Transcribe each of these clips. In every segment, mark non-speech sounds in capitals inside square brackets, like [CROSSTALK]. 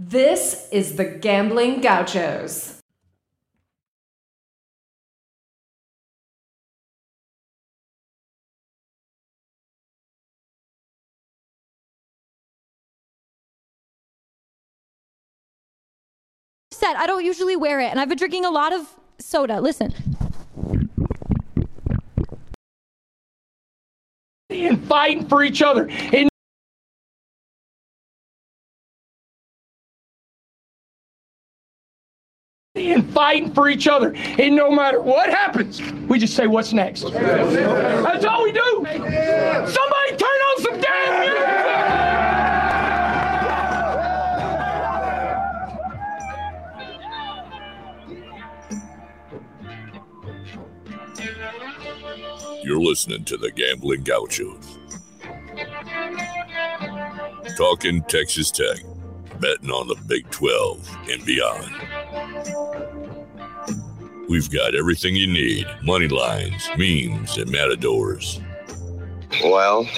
This is the Gambling Gauchos. Said I don't usually wear it, and I've been drinking a lot of soda. Listen. and fighting for each other. And fighting for each other. And no matter what happens, we just say, what's next? That's all we do. Somebody turn on some damn music! You're listening to the Gambling Gauchos. Talking Texas Tech, betting on the Big 12 and beyond. We've got everything you need money lines, memes, and matadors. Well,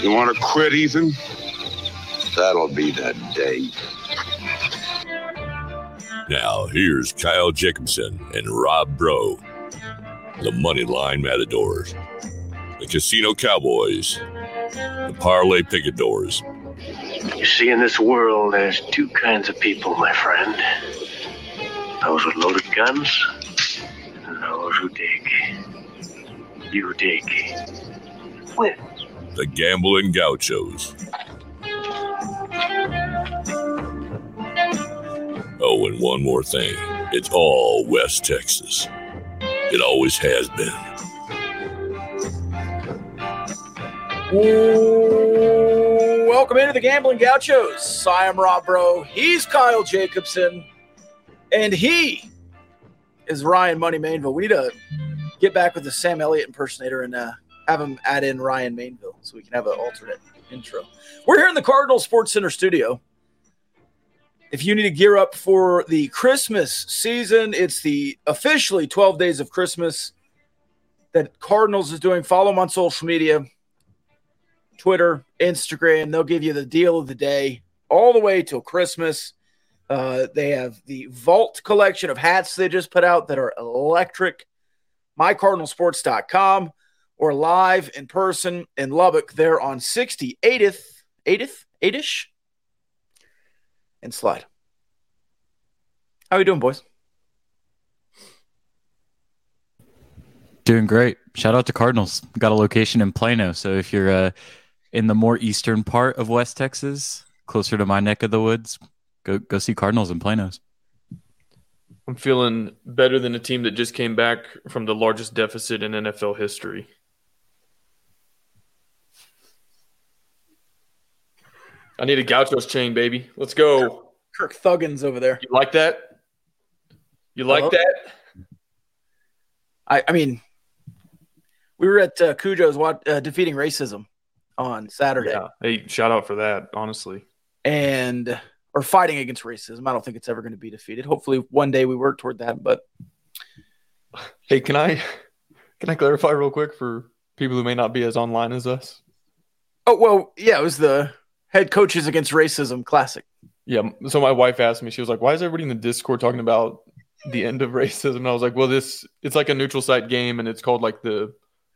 you want to quit, Ethan? That'll be the day. Now, here's Kyle Jacobson and Rob Bro, the Moneyline Matadors, the Casino Cowboys, the Parlay Picadors, You see, in this world, there's two kinds of people, my friend. Those with loaded guns, and those who dig. You dig. Win. the Gambling Gauchos. Oh, and one more thing. It's all West Texas. It always has been. Welcome into the Gambling Gauchos. I am Rob Bro. He's Kyle Jacobson. And he is Ryan Money Mainville. We need to get back with the Sam Elliott impersonator and uh, have him add in Ryan Mainville so we can have an alternate intro. We're here in the Cardinal Sports Center studio. If you need to gear up for the Christmas season, it's the officially 12 days of Christmas that Cardinals is doing. Follow them on social media. Twitter, Instagram. They'll give you the deal of the day all the way till Christmas. Uh, they have the Vault collection of hats they just put out that are electric. MyCardinalSports.com or live in person in Lubbock. They're on 68th, 8th, 8ish, and slide. How are you doing, boys? Doing great. Shout out to Cardinals. Got a location in Plano. So if you're uh, in the more eastern part of West Texas, closer to my neck of the woods, go go see Cardinals in Plano's. I'm feeling better than a team that just came back from the largest deficit in NFL history. I need a Gauchos chain, baby. Let's go. Kirk Thuggins over there. You like that? You like Hello? that? I, I mean, we were at uh, Cujo's wat- uh, defeating racism on Saturday. Yeah. Hey, shout out for that, honestly. and or fighting against racism. I don't think it's ever going to be defeated. Hopefully, one day we work toward that. But Hey, can I can I clarify real quick for people who may not be as online as us? oh well, yeah, it was the head coaches against racism classic. Yeah. So my wife asked me, she was like, "Why is everybody in the Discord talking about the end of racism?" And I was like, "Well, this it's like a neutral site game, and it's called like the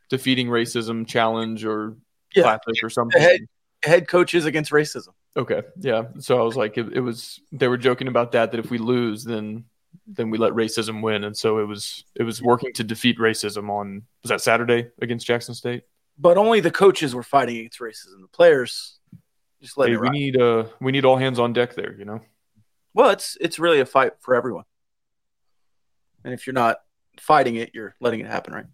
defeating racism challenge or Yeah. classic or something." Head head coaches against racism. Okay, yeah. So I was like, it, it was they were joking about that that if we lose, then then we let racism win, and so it was it was working to defeat racism on was that Saturday against Jackson State. But only the coaches were fighting against racism. The players just let Hey, we need uh we need all hands on deck there, you know. Well, it's it's really a fight for everyone. And if you're not fighting it, you're letting it happen, right?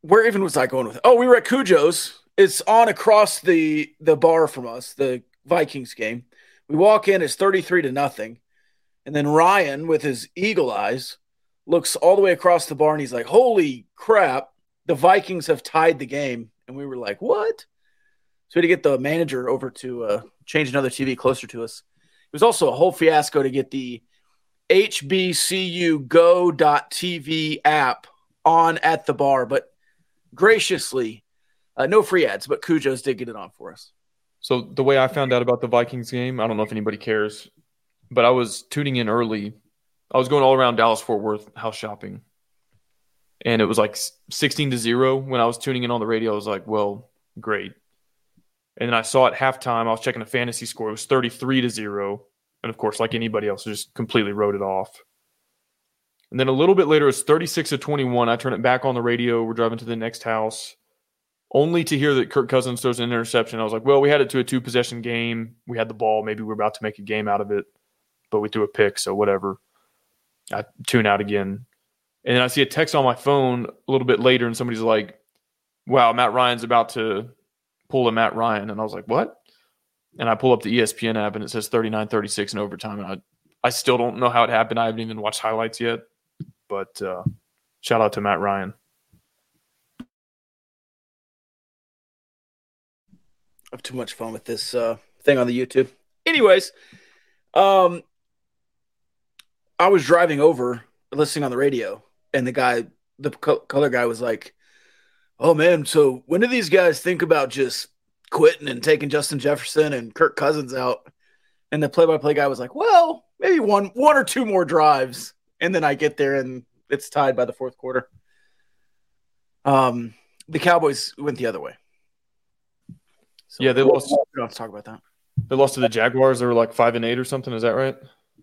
Where even was I going with it? Oh, we were at Cujo's. It's on across the the bar from us, the Vikings game. We walk in, it's 33 to nothing. And then Ryan, with his eagle eyes, looks all the way across the bar and he's like, Holy crap, the Vikings have tied the game. And we were like, What? So we had to get the manager over to uh, change another TV closer to us. It was also a whole fiasco to get the HBCU Go.TV app on at the bar, but graciously, uh, no free ads, but Cujo's did get it on for us. So the way I found out about the Vikings game, I don't know if anybody cares, but I was tuning in early. I was going all around Dallas Fort Worth house shopping. And it was like 16 to 0 when I was tuning in on the radio. I was like, "Well, great." And then I saw at halftime, I was checking a fantasy score. It was 33 to 0. And of course, like anybody else, I just completely wrote it off. And then a little bit later, it's 36 to 21. I turn it back on the radio. We're driving to the next house, only to hear that Kirk Cousins throws an interception. I was like, well, we had it to a two possession game. We had the ball. Maybe we're about to make a game out of it, but we threw a pick. So whatever. I tune out again. And then I see a text on my phone a little bit later, and somebody's like, wow, Matt Ryan's about to pull a Matt Ryan. And I was like, what? And I pull up the ESPN app and it says 39 36 in overtime. And I, I still don't know how it happened. I haven't even watched highlights yet. But uh, shout out to Matt Ryan. Have too much fun with this uh, thing on the YouTube. Anyways, um, I was driving over, listening on the radio, and the guy, the co- color guy, was like, "Oh man, so when do these guys think about just quitting and taking Justin Jefferson and Kirk Cousins out?" And the play-by-play guy was like, "Well, maybe one, one or two more drives." And then I get there and it's tied by the fourth quarter. Um, the Cowboys went the other way. So yeah, they lost. We don't have to talk about that. They lost to the Jaguars. They were like five and eight or something. Is that right?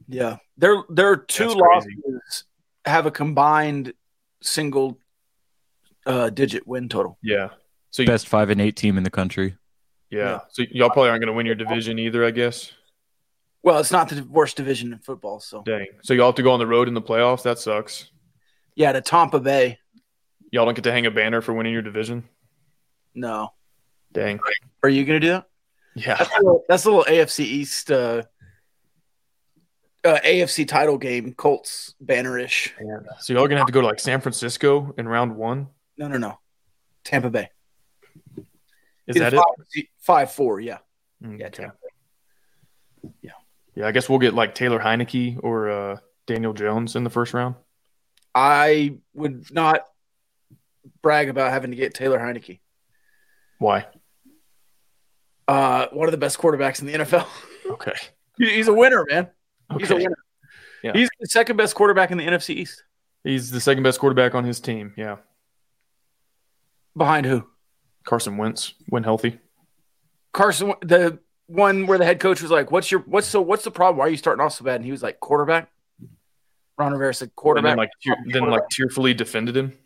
Yeah, their their two That's losses crazy. have a combined single uh, digit win total. Yeah. So you, Best five and eight team in the country. yeah. So y'all probably aren't going to win your division either, I guess. Well, it's not the worst division in football, so Dang. So y'all have to go on the road in the playoffs. That sucks. yeah, to Tampa Bay. Y'all don't get to hang a banner for winning your division. No, Dang. are you gonna do that? Yeah. That's a little, that's a little AFC East, uh, uh, AFC title game, Colts bannerish. So y'all gonna have to go to like San Francisco in round one. No, no, no, Tampa Bay. Is that it? five, Five four, yeah. Mm, Yeah, okay. Yeah. Yeah, I guess we'll get like Taylor Heinicke or uh, Daniel Jones in the first round. I would not brag about having to get Taylor Heinicke. Why? Uh, one of the best quarterbacks in the NFL. Okay. [LAUGHS] He's a winner, man. He's a winner. Yeah. He's the second best quarterback in the NFC East. He's the second best quarterback on his team. Yeah. Behind who? Carson Wentz, when healthy. Carson, the one where the head coach was like, "What's your what's so what's the problem? Why are you starting off so bad?" And he was like, "Quarterback." Ron Rivera said, And "Quarterback." then like tear, then like tearfully defended him.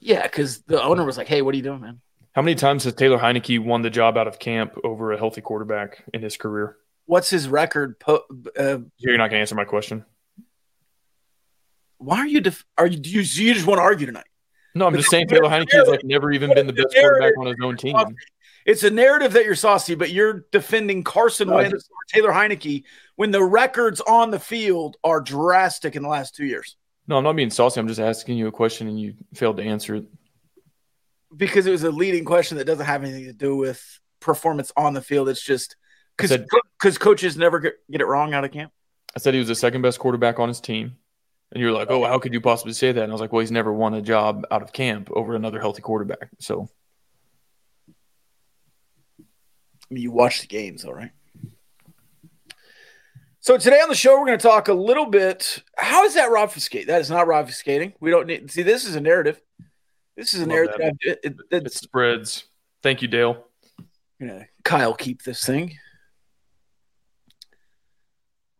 yeah, because the owner was like, "Hey, what are you doing, man? How many times has Taylor Heinicke won the job out of camp over a healthy quarterback in his career? What's his record?" Po- uh, You're not going to answer my question. why are you? Def- are you? Do you, you just want to argue tonight? No, I'm just saying Taylor Heinicke has like never even been the best quarterback on his own team. It's a narrative that you're saucy, but you're defending Carson No, Wentz or Taylor Heinicke when the records on the field are drastic in the last two years. No, I'm not being saucy. I'm just asking you a question and you failed to answer it. Because it was a leading question that doesn't have anything to do with performance on the field. It's just because because coaches never get, get it wrong out of camp. I said he was the second best quarterback on his team. And you're like, oh, how could you possibly say that? And I was like, well, he's never won a job out of camp over another healthy quarterback. So I mean, you watch the games, all right. So today on the show, we're going to talk a little bit. How is that obfuscate? That is not obfuscating. We don't need see. This is a narrative. This is an Love narrative. that. It, it, it, it spreads. Thank you, Dale. you know, Kyle, keep this thing.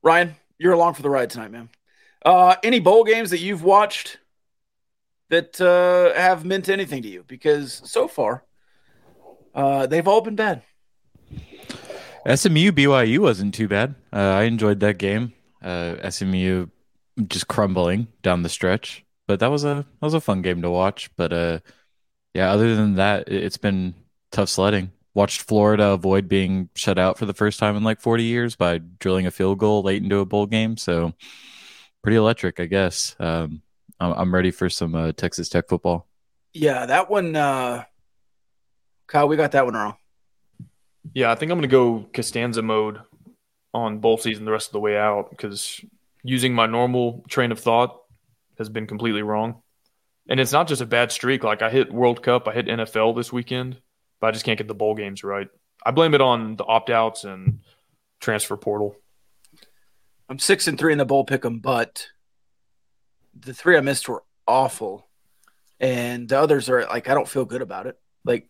Ryan, you're along for the ride tonight, man. Uh, any bowl games that you've watched that uh, have meant anything to you? Because so far, uh, they've all been bad. SMU BYU wasn't too bad. Uh, I enjoyed that game. Uh, SMU just crumbling down the stretch, but that was a that was a fun game to watch. But uh, yeah, other than that, it- it's been tough sledding. Watched Florida avoid being shut out for the first time in like 40 years by drilling a field goal late into a bowl game. So pretty electric, I guess. Um, I'm, I'm ready for some uh, Texas Tech football. Yeah, that one, uh, Kyle, we got that one wrong. Yeah, I think I'm going to go Costanza mode on bowl season the rest of the way out because using my normal train of thought has been completely wrong. And it's not just a bad streak. Like I hit World Cup, I hit NFL this weekend, but I just can't get the bowl games right. I blame it on the opt outs and transfer portal. I'm six and three in the bowl pick 'em, but the three I missed were awful, and the others are like I don't feel good about it. Like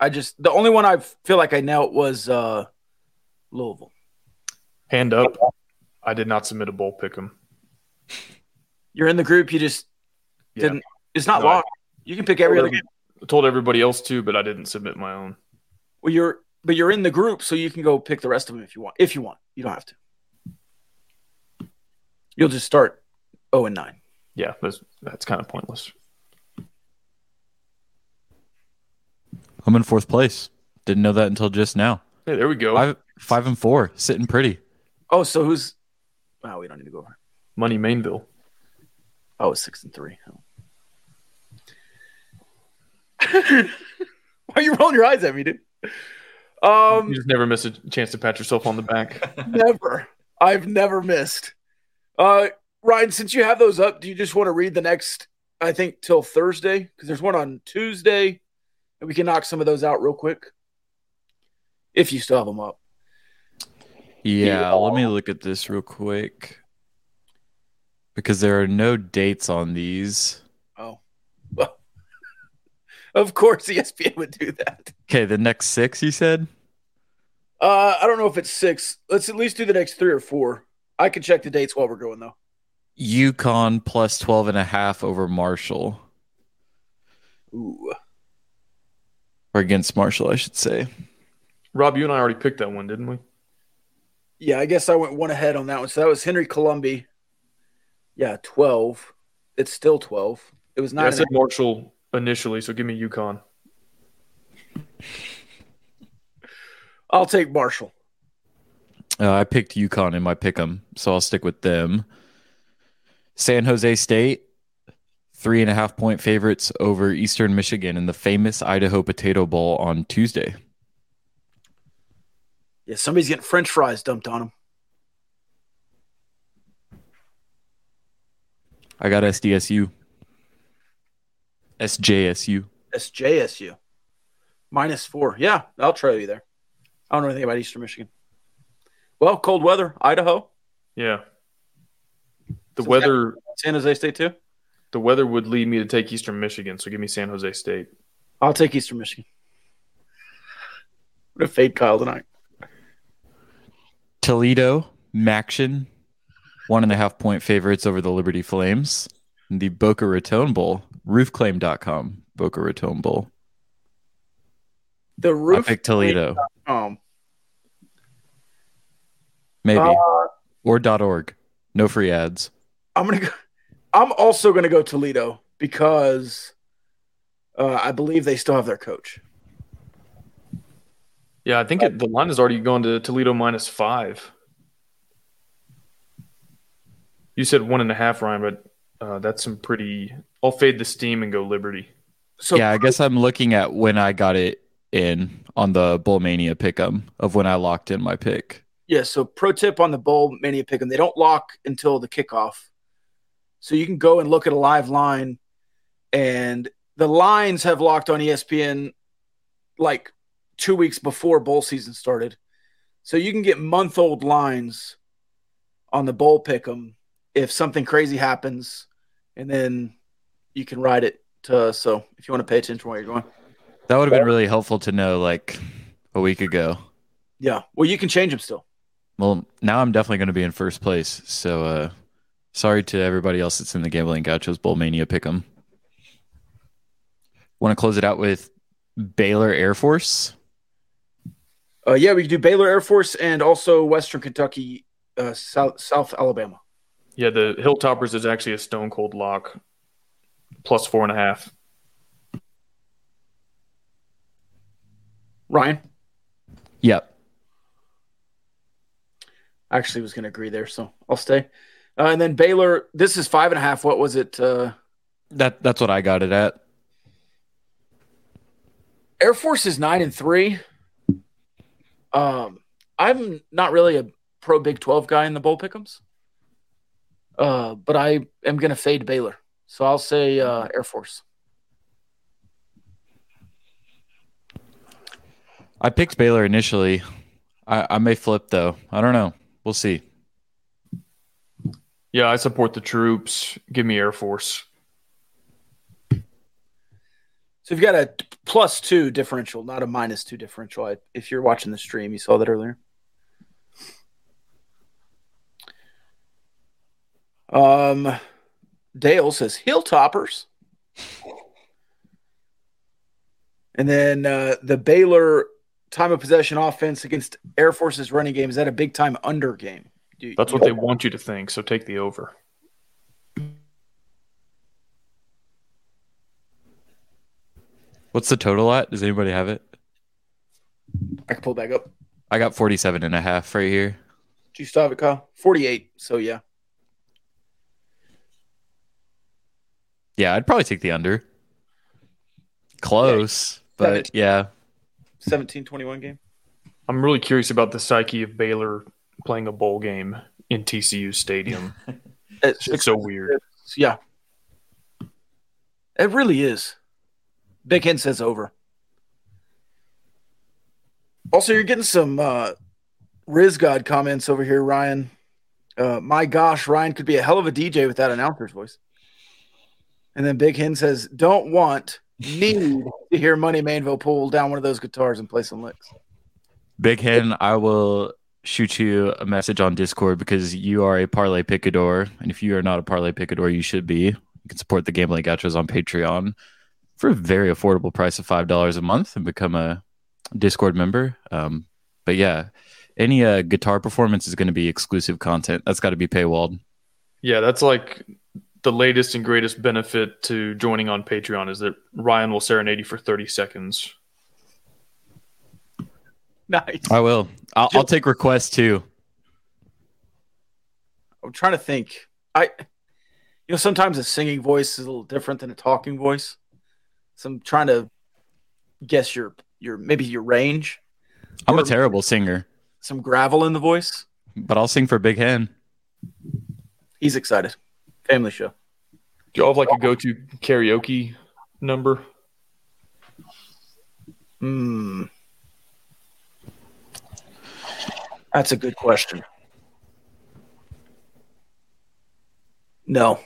I just the only one I feel like I nailed was uh Louisville. Hand up. I did not submit a bowl pick 'em. You're in the group. You just Yeah. didn't. It's not No, I- You can pick every other game. I told everybody else to, but I didn't submit my own. Well, you're but you're in the group, so you can go pick the rest of them if you want. If you want, you don't have to. You'll just start zero and nine. Yeah, that's that's kind of pointless. I'm in fourth place. Didn't know that until just now. Hey, there we go. Five, five and four, sitting pretty. Oh, so who's? Wow, we don't need to go over. Money Mainville. Oh, it's six and three. [LAUGHS] Why are you rolling your eyes at me, dude? Um, You just never miss a chance to pat yourself on the back. [LAUGHS] never. I've never missed. Uh, Ryan, since you have those up, do you just want to read the next? I think till Thursday because there's one on Tuesday, and we can knock some of those out real quick. If you still have them up. Yeah, let me look at this real quick. Because there are no dates on these. Oh, well, [LAUGHS] of course ESPN would do that. Okay, the next six you said? Uh, I don't know if it's six. Let's at least do the next three or four. I can check the dates while we're going though. UConn plus 12 and a half over Marshall. Ooh. Or against Marshall, I should say. Rob, you and I already picked that one, didn't we? Yeah, I guess I went one ahead on that one. So that was Henry Colombi. Yeah, twelve. It's still twelve. It was Yeah, I nine. said Marshall initially, so give me UConn. [LAUGHS] I'll take Marshall. Uh, I picked UConn in my pick'em, so I'll stick with them. San Jose State, three and a half point favorites over Eastern Michigan in the famous Idaho Potato Bowl on Tuesday. Yeah, somebody's getting French fries dumped on them. I got SDSU, SJSU. SJSU. Minus four. Yeah, I'll try you there. I don't know anything about Eastern Michigan. Well, cold weather, Idaho, Yeah. The So weather San Jose State too. the weather would lead me to take Eastern Michigan, so give me San Jose State. I'll take Eastern Michigan. What a fade Kyle tonight. Toledo, MACtion, one and a half point favorites over the Liberty Flames. The Boca Raton Bowl, roofclaim.com, Boca Raton Bowl. The I roof. picked Toledo, Um, maybe, uh, or .org. No free ads. I'm gonna go. I'm also gonna go Toledo because uh, I believe they still have their coach. Yeah, I think it, the line is already going to Toledo minus five. You said one and a half, Ryan, but uh, that's some pretty. I'll fade the steam and go Liberty. So yeah, I guess I'm looking at when I got it in on the Bowl Mania pick'em of when I locked in my pick. Yeah, so pro tip on the bowl mania pick 'em, they don't lock until the kickoff. So you can go and look at a live line and the lines have locked on ESPN like 2 weeks before bowl season started. So you can get month old lines on the bowl pick 'em if something crazy happens and then you can ride it to so if you want to pay attention to where you're going. That would have been really helpful to know like a week ago. Yeah. Well, you can change them still. Well, now I'm definitely going to be in first place. So, uh, sorry to everybody else that's in the Gambling Gauchos Bowl Mania pick'em. Want to close it out with Baylor Air Force? Uh, yeah, we can do Baylor Air Force and also Western Kentucky, uh, South South Alabama. Yeah, the Hilltoppers is actually a stone cold lock, plus four and a half. Ryan, Yep. I actually was going to agree there, so I'll stay. Uh, and then Baylor, this is five and a half. What was it? Uh, That that's what I got it at. Air Force is nine and three. Um, I'm not really a pro Big Twelve guy in the bowl pickums, uh, but I am going to fade Baylor, so I'll say uh, Air Force. I picked Baylor initially. I, I may flip though. I don't know. We'll see. Yeah, I support the troops. Give me Air Force. So you've got a plus two differential, not a minus two differential. I- If you're watching the stream, you saw that earlier. Um, Dale says Hilltoppers. And then uh, the Baylor time of possession offense against Air Force's running game is that a big time under game? Do- That's what they want you to think. So take the over. What's the total at? Does anybody have it? I can pull it back up. I got 47 and a half right here. Do you still have it, Kyle? 48. So yeah. Yeah, I'd probably take the under. Close, but yeah. 17 21 game. I'm really curious about the psyche of Baylor playing a bowl game in TCU Stadium. [LAUGHS] It's, It's so weird. yeah. It really is. Big Hen says over. Also, you're getting some uh Riz God comments over here, Ryan. Uh, my gosh, Ryan could be a hell of a DJ with that announcer's voice. And then Big Hen says, don't want, [LAUGHS] need to hear Money Mainville pull down one of those guitars and play some licks. Big Hen, I will shoot you a message on Discord because you are a parlay picador. And if you are not a parlay picador, you should be. You can support the Gambling Gauchos on Patreon for a very affordable price of $5 a month and become a Discord member. Um, but yeah, any uh, guitar performance is going to be exclusive content. That's got to be paywalled. Yeah, that's like the latest and greatest benefit to joining on Patreon is that Ryan will serenade you for 30 seconds. Nice. I will. I'll, I'll take requests too. I'm trying to think. I, you know, sometimes a singing voice is a little different than a talking voice. So I'm trying to guess your your maybe your range. I'm a terrible singer, Some gravel in the voice. but I'll sing for Big Hen. He's excited. Family show. Do y'all have like a go to karaoke number? Hmm. That's a good question. No.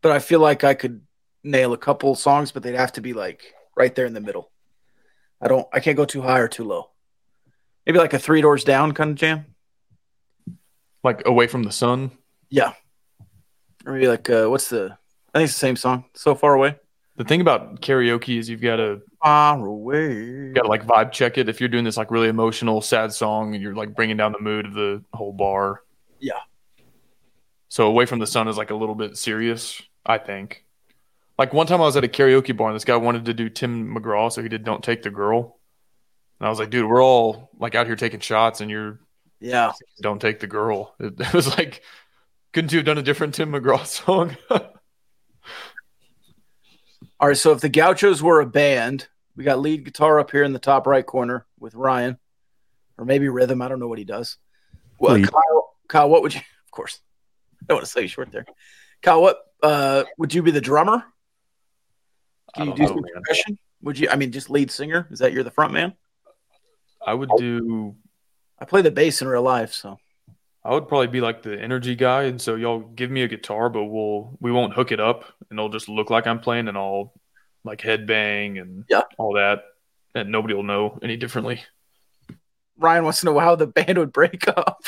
But I feel like I could nail a couple songs, but they'd have to be like right there in the middle. I don't I can't go too high or too low. Maybe like a three doors down kind of jam. Like Away from the Sun? Yeah. Or maybe like uh what's the I think it's the same song. So far away. The thing about karaoke is you've got to Far away. got to like vibe check it. If you're doing this like really emotional, sad song, and you're like bringing down the mood of the whole bar. Yeah. So away from the sun is like a little bit serious, I think. Like one time I was at a karaoke bar and this guy wanted to do Tim McGraw, so he did "Don't Take the Girl," and I was like, "Dude, we're all like out here taking shots, and you're Yeah. don't take the girl." It, [LAUGHS] it was like, couldn't you have done a different Tim McGraw [LAUGHS] song? All right, so if the Gauchos were a band, we got lead guitar up here in the top right corner with Ryan, or maybe rhythm. I don't know what he does. Well, Lead. Kyle, Kyle, what would you? Of course, I don't want to say you short there. Kyle, what uh, would you be the drummer? Can you don't know, some man. percussion? Would you? I mean, just lead singer? Is that you're the front man? I would do. I play the bass in real life, so I would probably be like the energy guy, and so y'all give me a guitar, but we'll we won't hook it up, and it'll just look like I'm playing, and I'll like headbang and Yeah. all that, and nobody will know any differently. Ryan wants to know how the band would break up.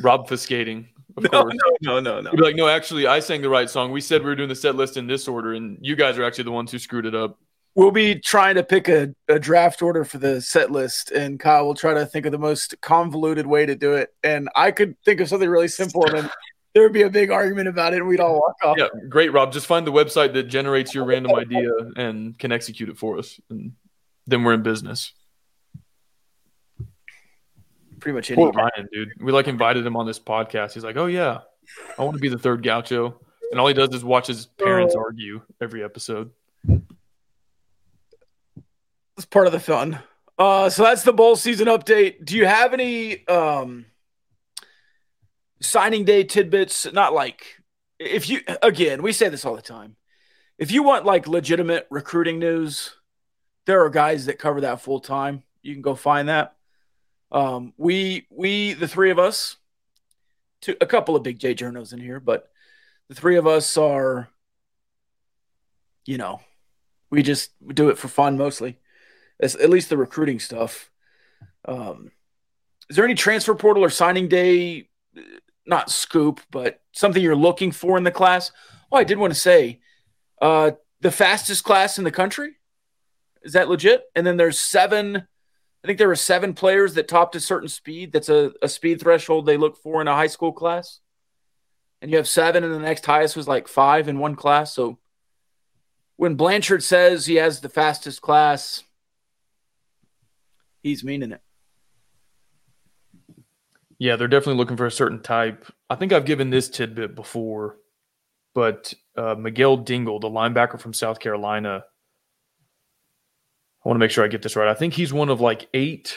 Rob fiscating, of No, course. no, no, no, He'd be like, no, actually, I sang the right song. We said we were doing the set list in this order, and you guys are actually the ones who screwed it up. We'll be trying to pick a, a draft order for the set list, and Kyle will try to think of the most convoluted way to do it. And I could think of something really simple, and then [LAUGHS] there would be a big argument about it, and we'd all walk off. Yeah, great, Rob. Just find the website that generates your random idea and can execute it for us, and then we're in business. Pretty much any. Ryan, dude. We like invited him on this podcast. He's like, "Oh yeah, I want to be the third Gaucho," and all he does is watch his parents oh. argue every episode. It's part of the fun. Uh, so that's the bowl season update. Do you have any um, signing day tidbits? Not like if you again, we say this all the time. If you want like legitimate recruiting news, there are guys that cover that full time. You can go find that. Um, we we the three of us, two, a couple of big J journos in here, but the three of us are, you know, we just do it for fun mostly. At least the recruiting stuff. Um, is there any transfer portal or signing day, not scoop, but something you're looking for in the class? Oh, I did want to say, uh, the fastest class in the country. Is that legit? And then there's seven. I think there were seven players that topped a certain speed. That's a, a speed threshold they look for in a high school class. And you have seven, and the next highest was like five in one class. So when Blanchard says he has the fastest class, he's meaning it. Yeah, they're definitely looking for a certain type. I think I've given this tidbit before, but uh, Miguel Dingle, the linebacker from South Carolina, I want to make sure I get this right. I think he's one of like eight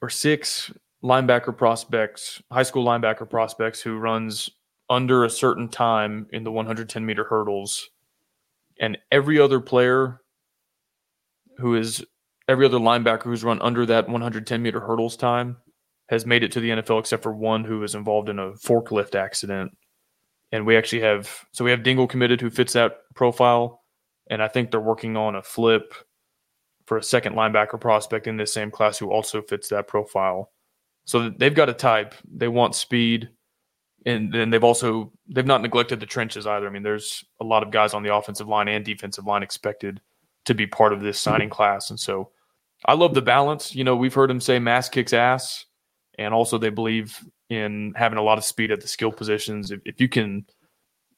or six linebacker prospects, high school linebacker prospects, who runs under a certain time in the 110 meter hurdles. And every other player who is every other linebacker who's run under that 110 meter hurdles time has made it to the NFL except for one who was involved in a forklift accident. And we actually have so we have Dingle committed who fits that profile, and I think they're working on a flip for a second linebacker prospect in this same class who also fits that profile. So they've got a type. They want speed, and then they've also they've not neglected the trenches either. I mean, there's a lot of guys on the offensive line and defensive line expected to be part of this signing mm-hmm. class, and so I love the balance. You know, we've heard him say mass kicks ass and also they believe in having a lot of speed at the skill positions. If, if you can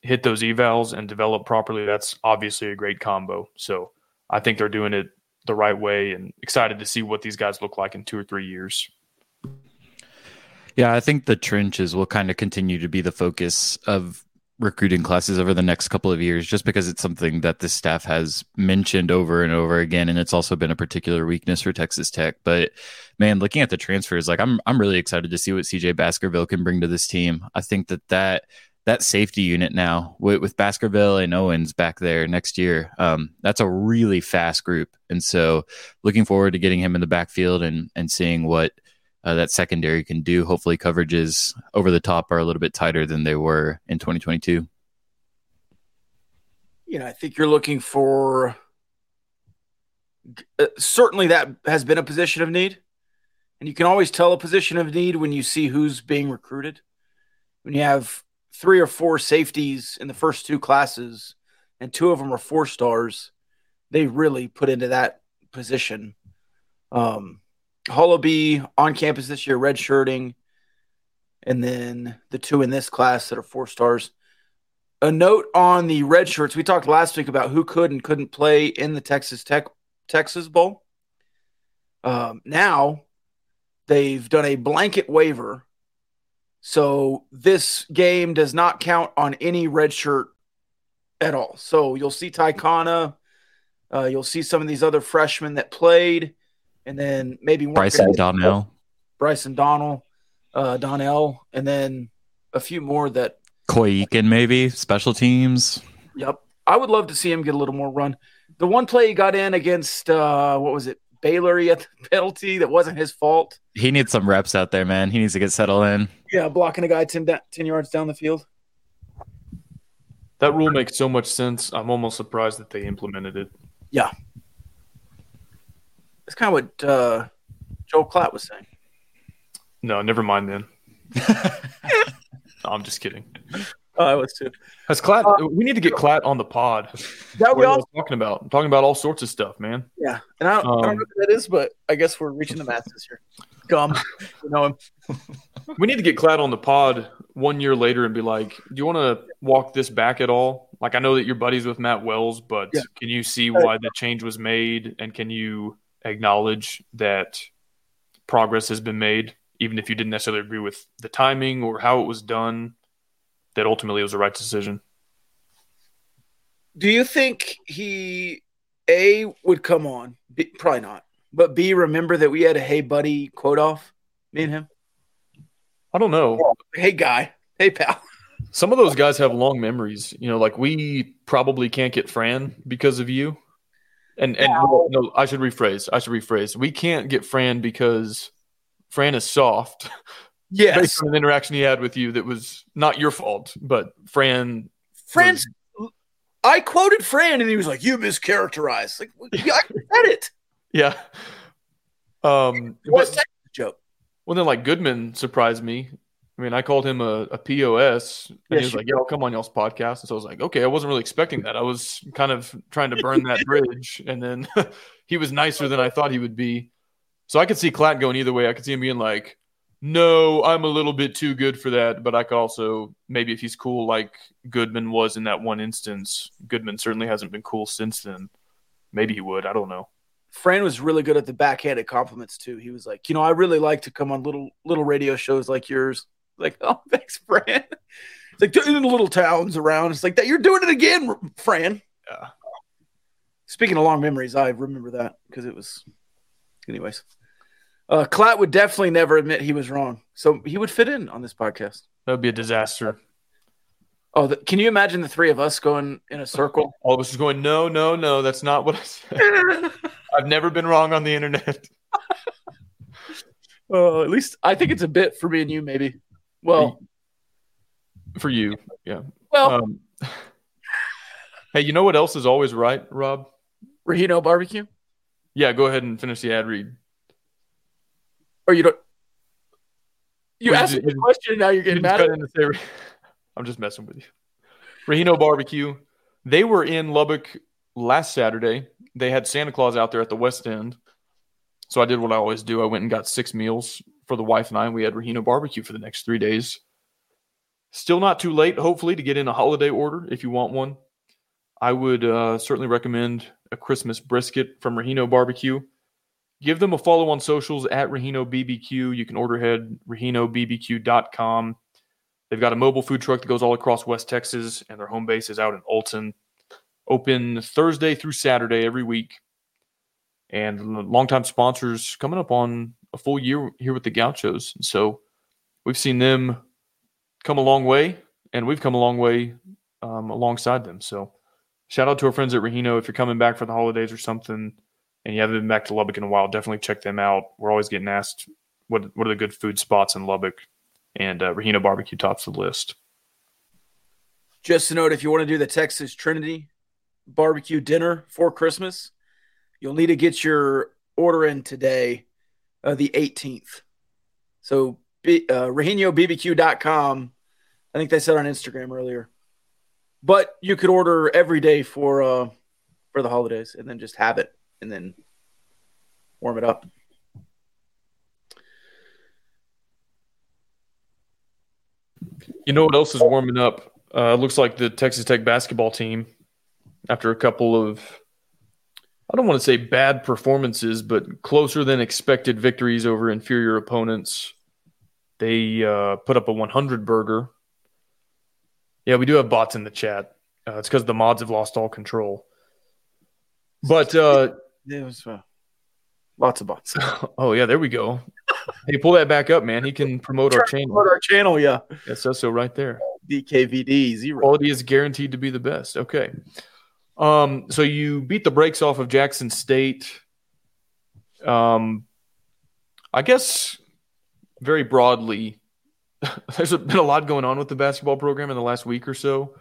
hit those evals and develop properly, that's obviously a great combo. So I think they're doing it the right way and excited to see what these guys look like in two or three years. Yeah, I think the trenches will kind of continue to be the focus of recruiting classes over the next couple of years just because it's something that the staff has mentioned over and over again and it's also been a particular weakness for Texas Tech. But man looking at the transfers like I'm I'm really excited to see what CJ Baskerville can bring to this team. I think that that that safety unit now with, with Baskerville and Owens back there next year um, that's a really fast group. And so looking forward to getting him in the backfield and and seeing what uh, that secondary can do. Hopefully, coverages over the top are a little bit tighter than they were in 2022. You know, I think you're looking for uh, certainly that has been a position of need. And you can always tell a position of need when you see who's being recruited. When you have three or four safeties in the first two classes and two of them are four stars, they really put into that position. Um, Hullaby on campus this year, redshirting, and then the two in this class that are four stars. A note on the red shirts. We talked last week about who could and couldn't play in the Texas Tech Texas Bowl. Um, now they've done a blanket waiver, so this game does not count on any red shirt at all. So you'll see Ty Kana, uh, you'll see some of these other freshmen that played and then maybe Bryson Donnell, Bryson Donnell, uh, Donnell, and then a few more that Coy Eakin maybe special teams. Yep, I would love to see him get a little more run. The one play he got in against uh, what was it, Baylor? He had the [LAUGHS] penalty that wasn't his fault. He needs some reps out there, man. He needs to get settled in. Yeah, blocking a guy 10, 10 yards down the field. That rule makes so much sense. I'm almost surprised that they implemented it. Yeah, that's kind of what uh, Joel Klatt was saying. No, never mind then. [LAUGHS] no, I'm just kidding. Oh, I was too. Has Klatt? Uh, we need to get Klatt on the pod. That we all talking about. I'm talking about all sorts of stuff, man. Yeah, and I don't, um, I don't know what that is, but I guess we're reaching the masses here. Gum, [LAUGHS] you know him. we need to get Klatt on the pod one year later and be like, "Do you want to walk this back at all? Like, I know that you're buddies with Matt Wells, but yeah. can you see why the change was made, and can you acknowledge that progress has been made, even if you didn't necessarily agree with the timing or how it was done, that ultimately it was the right decision. Do you think he A would come on? B, probably not. But B, remember that we had a hey buddy quote off, me and him? I don't know. Hey guy. Hey pal. Some of those guys have long memories. You know, like we probably can't get Fran because of you. And and no, no, I should rephrase. I should rephrase. We can't get Fran because Fran is soft. [LAUGHS] Yes. Based on an interaction he had with you that was not your fault, but Fran. Fran's. I quoted Fran, and he was like, "You mischaracterized." Like, yeah, I [LAUGHS] said it. Yeah. Um, What's but- that joke? well, then like Goodman surprised me. I mean, I called him a, a POS, and he was like, "Yeah, I'll come on y'all's podcast." And so I was like, "Okay," I wasn't really expecting that. I was kind of trying to burn that [LAUGHS] bridge, and then [LAUGHS] he was nicer than I thought he would be. So I could see Klatt going either way. I could see him being like, "No, I'm a little bit too good for that," but I could also maybe if he's cool like Goodman was in that one instance. Goodman certainly hasn't been cool since then. Maybe he would. I don't know. Fran was really good at the backhanded compliments too. He was like, you know, I really like to come on little little radio shows like yours. Like, [LAUGHS] oh, thanks, Fran. It's like in the little towns around. It's like that. You're doing it again, Fran. Yeah. Speaking of long memories, I remember that because it was. Anyways, uh, Klatt would definitely never admit he was wrong, so he would fit in on this podcast. That would be a disaster. Oh, the, can you imagine the three of us going in a circle? All of us going, no, no, no, that's not what I said. [LAUGHS] I've never been wrong on the internet. [LAUGHS] Uh, at least I think it's a bit for me and you, maybe. Well, For you, yeah. well, Um, [LAUGHS] hey, you know what else is always right, Rob? Rahino barbecue, Yeah, go ahead and finish the ad read. or you don't. You you asked me the question, now you're getting just mad. At say- [LAUGHS] I'm just messing with you. Rahino Barbecue. They were in Lubbock last Saturday. They had Santa Claus out there at the West End. So I did what I always do. I went and got six meals for the wife and I. And we had Rahino Barbecue for the next three days. Still not too late, hopefully, to get in a holiday order if you want one. I would uh, certainly recommend a Christmas brisket from Rahino Barbecue. Give them a follow on socials at Rahino BBQ. You can order ahead, RahinoBBQ.com. They've got a mobile food truck that goes all across West Texas, and their home base is out in Alton. Open Thursday through Saturday every week. And longtime sponsors coming up on a full year here with the Gauchos. And So we've seen them come a long way, and we've come a long way um, alongside them. So shout out to our friends at Rahino. If you're coming back for the holidays or something, and you haven't been back to Lubbock in a while, definitely check them out. We're always getting asked what what are the good food spots in Lubbock, and uh, Rahino Barbecue tops the list. Just a note: if you want to do the Texas Trinity barbecue dinner for Christmas, you'll need to get your order in today, uh, the 18th. So, uh, RahinoBBQ.com. I think they said on Instagram earlier. But you could order every day for uh, for the holidays, and then just have it, and then warm it up. You know what else is warming up? Uh, looks like the Texas Tech basketball team, after a couple of, I don't want to say bad performances, but closer than expected victories over inferior opponents. They uh, put up a 100 burger. Yeah, we do have bots in the chat. Uh, it's because the mods have lost all control. But uh, was uh, lots of bots. [LAUGHS] oh yeah, there we go. Hey, pull that back up, man. He can promote our channel. Promote our channel, yeah. It says so right there. DKVD zero. Quality is guaranteed to be the best. Okay. Um, so you beat the brakes off of Jackson State. Um, I guess very broadly, [LAUGHS] there's been a lot going on with the basketball program in the last week or so.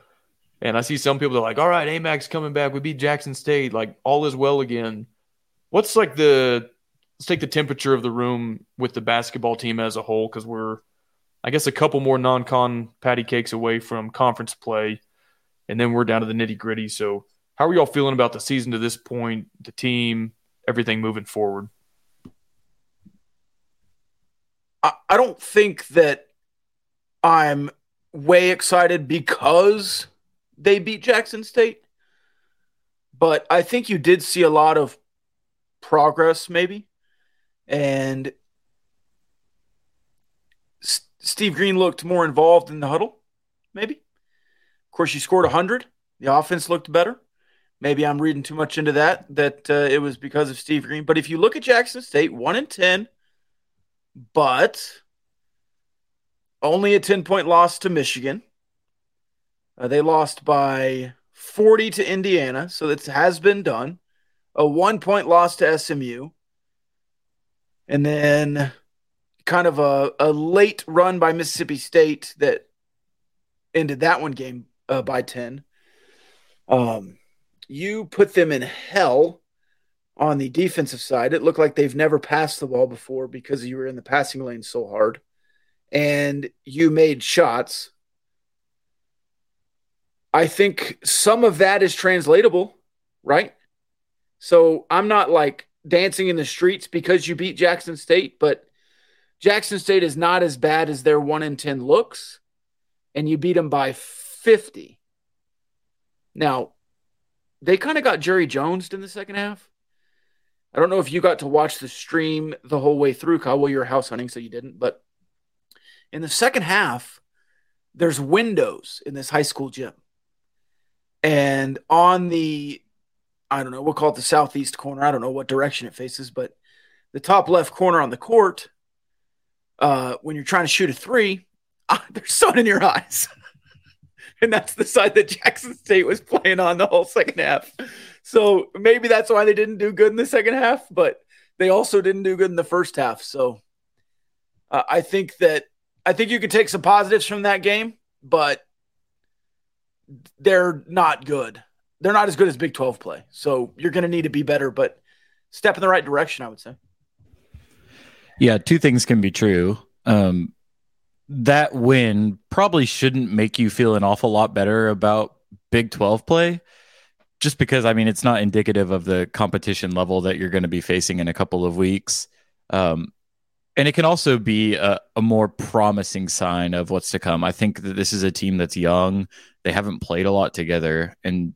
And I see some people that are like, all right, AMAC's coming back. We beat Jackson State. Like, all is well again. What's like the, let's take the temperature of the room with the basketball team as a whole? Because we're, I guess, a couple more non con patty cakes away from conference play. And then we're down to the nitty gritty. So, how are y'all feeling about the season to this point, the team, everything moving forward? I, I don't think that I'm way excited because they beat Jackson State, but I think you did see a lot of progress, maybe. And S- Steve Green looked more involved in the huddle, maybe. Of course, you scored 100. The offense looked better. Maybe I'm reading too much into that, that uh, it was because of Steve Green. But if you look at Jackson State, 1 in 10, but only a 10 point loss to Michigan. Uh, they lost by 40 to Indiana, so that has been done. a one point loss to SMU, and then kind of a, a late run by Mississippi State that ended that one game uh, by 10. Um, you put them in hell on the defensive side. It looked like they've never passed the ball before because you were in the passing lane so hard. And you made shots. I think some of that is translatable, right? So I'm not like dancing in the streets because you beat Jackson State, but Jackson State is not as bad as their 1 in 10 looks, and you beat them by 50. Now, they kind of got Jerry Jonesed in the second half. I don't know if you got to watch the stream the whole way through, Kyle. Well, you were house hunting, so you didn't. But in the second half, there's windows in this high school gym. And on the, I don't know, we'll call it the southeast corner. I don't know what direction it faces, but the top left corner on the court, uh, when you're trying to shoot a three, ah, [LAUGHS] there's sun in your eyes. [LAUGHS] and that's the side that Jackson State was playing on the whole second half. So maybe that's why they didn't do good in the second half, but they also didn't do good in the first half. So uh, I think that I think you could take some positives from that game, but they're not good. They're not as good as Big 12 play. So you're going to need to be better, but step in the right direction, I would say. Yeah, two things can be true. Um, that win probably shouldn't make you feel an awful lot better about Big 12 play just because I mean it's not indicative of the competition level that you're going to be facing in a couple of weeks. Um, and it can also be a, a, more promising sign of what's to come. I think that this is a team that's young. They haven't played a lot together. And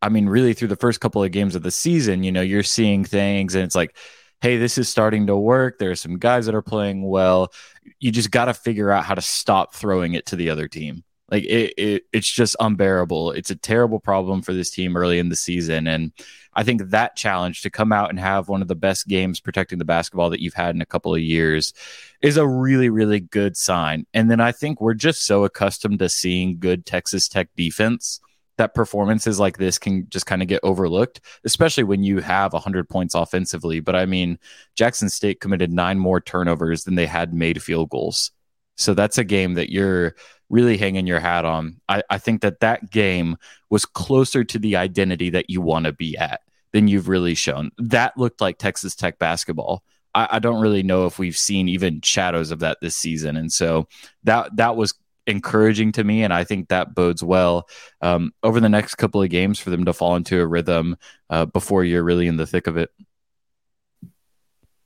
I mean, really, through the first couple of games of the season, you know, you're seeing things and it's like, hey, this is starting to work. There are some guys that are playing well. You just got to figure out how to stop throwing it to the other team. Like it, it, it's just unbearable. It's a terrible problem for this team early in the season, and I think that challenge to come out and have one of the best games protecting the basketball that you've had in a couple of years is a really, really good sign. And then I think we're just so accustomed to seeing good Texas Tech defense that performances like this can just kind of get overlooked, especially when you have 100 points offensively. But I mean, Jackson State committed nine more turnovers than they had made field goals. So that's a game that you're really hanging your hat on. I, I think that that game was closer to the identity that you want to be at than you've really shown. That looked like Texas Tech basketball. I, I don't really know if we've seen even shadows of that this season, and so that that was encouraging to me, and I think that bodes well um, over the next couple of games for them to fall into a rhythm uh, before you're really in the thick of it.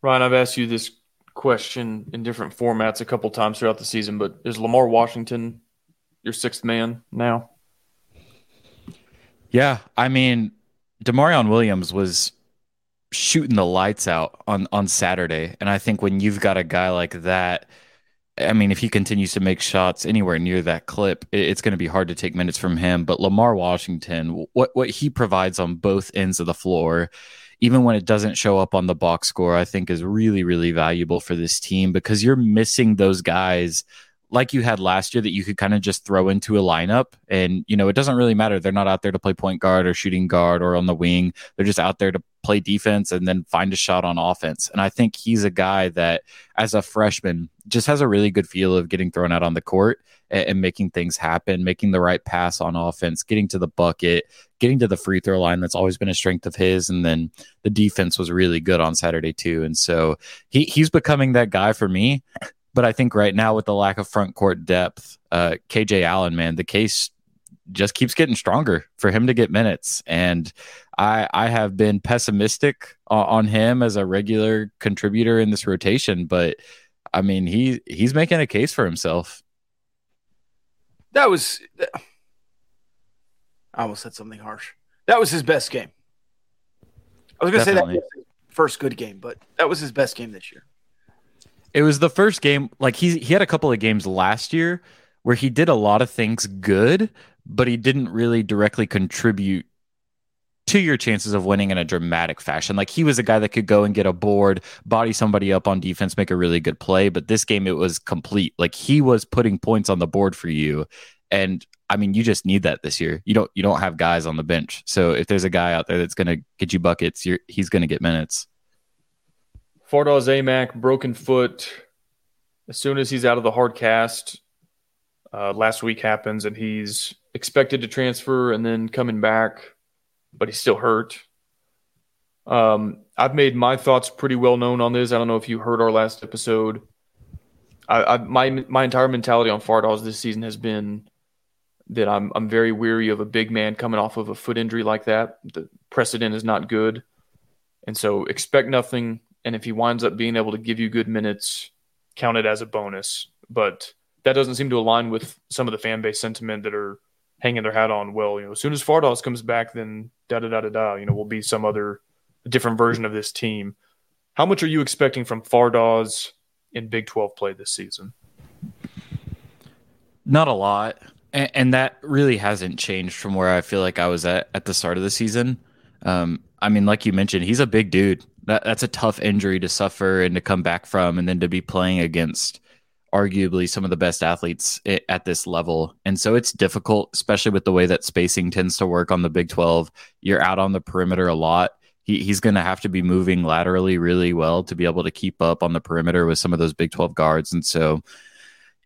Ryan, I've asked you this question in different formats a couple times throughout the season, but is Lamar Washington your sixth man now? Yeah, I mean, D'Maurian Williams was shooting the lights out on on Saturday, and I think when you've got a guy like that, I mean, if he continues to make shots anywhere near that clip, it's going to be hard to take minutes from him. But Lamar Washington, what what he provides on both ends of the floor even when it doesn't show up on the box score, I think is really, really valuable for this team because you're missing those guys like you had last year that you could kind of just throw into a lineup. And, you know, it doesn't really matter. They're not out there to play point guard or shooting guard or on the wing. They're just out there to play defense and then find a shot on offense. And I think he's a guy that, as a freshman, just has a really good feel of getting thrown out on the court and, and making things happen, making the right pass on offense, getting to the bucket, getting to the free throw line. That's always been a strength of his. And then the defense was really good on Saturday too. And so he he's becoming that guy for me. But I think right now with the lack of front court depth, uh, KJ Allen, man, the case just keeps getting stronger for him to get minutes. And I I have been pessimistic on, on him as a regular contributor in this rotation, but I mean he he's making a case for himself. That was I almost said something harsh. That was his best game. I was going to say that first good game, but that was his best game this year. It was the first game. Like he he had a couple of games last year where he did a lot of things good, but he didn't really directly contribute to your chances of winning in a dramatic fashion. Like he was a guy that could go and get a board, body somebody up on defense, make a really good play. But this game, it was complete. Like he was putting points on the board for you And I mean, you just need that this year. You don't you don't have guys on the bench. So if there's a guy out there that's going to get you buckets, you're, he's going to get minutes. Fardaws Aimaq, broken foot. As soon as he's out of the hard cast, uh, last week happens and he's expected to transfer and then coming back, but he's still hurt. Um, I've made my thoughts pretty well known on this. I don't know if you heard our last episode. I, I my my entire mentality on Fardaws this season has been that I'm I'm very weary of a big man coming off of a foot injury like that. The precedent is not good, and so expect nothing. And if he winds up being able to give you good minutes, count it as a bonus. But that doesn't seem to align with some of the fan base sentiment that are hanging their hat on. Well, you know, as soon as Fardaws comes back, then da da da da da. You know, will be some other different version of this team. How much are you expecting from Fardaws in Big Twelve play this season? Not a lot and, and, that really hasn't changed from where I feel like I was at at the start of the season. Um, I mean, like you mentioned, he's a big dude. That that's a tough injury to suffer and to come back from, and then to be playing against arguably some of the best athletes at this level. And so it's difficult, especially with the way that spacing tends to work on the Big 12. You're out on the perimeter a lot. He, he's going to have to be moving laterally really well to be able to keep up on the perimeter with some of those Big 12 guards. And so,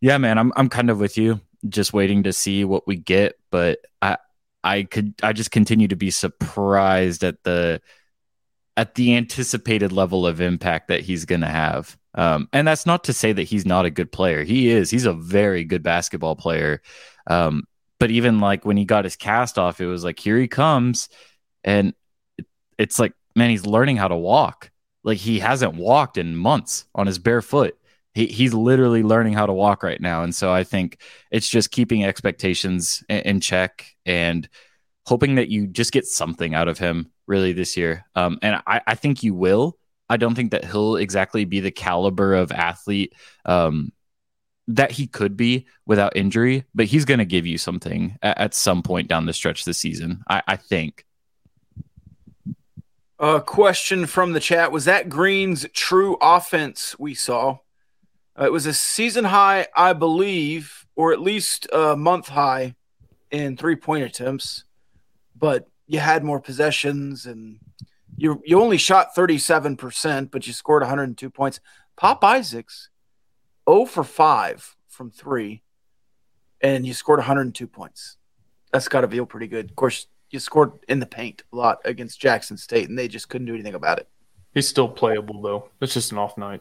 yeah, man, I'm, I'm kind of with you just waiting to see what we get. But I I could I just continue to be surprised at the at the anticipated level of impact that he's going to have. Um, and that's not to say that he's not a good player. He is. He's a very good basketball player. Um, but even like when he got his cast off, it was like here he comes, and it's like man, he's learning how to walk. Like he hasn't walked in months on his bare foot he, he's literally learning how to walk right now. And so I think it's just keeping expectations in, check and hoping that you just get something out of him really this year. Um, and I, I think you will. I don't think that he'll exactly be the caliber of athlete um, that he could be without injury, but he's going to give you something at, at, some point down the stretch this season. I, I think. A question from the chat was that Green's true offense we saw uh, it was a season high, I believe, or at least a month high in three point attempts, but you had more possessions and you you only shot 37%, but you scored 102 points. Pop Isaacs 0 for 5 from 3 and you scored 102 points. That's got to feel pretty good. Of course, you scored in the paint a lot against Jackson State and they just couldn't do anything about it. He's still playable though. It's just an off night.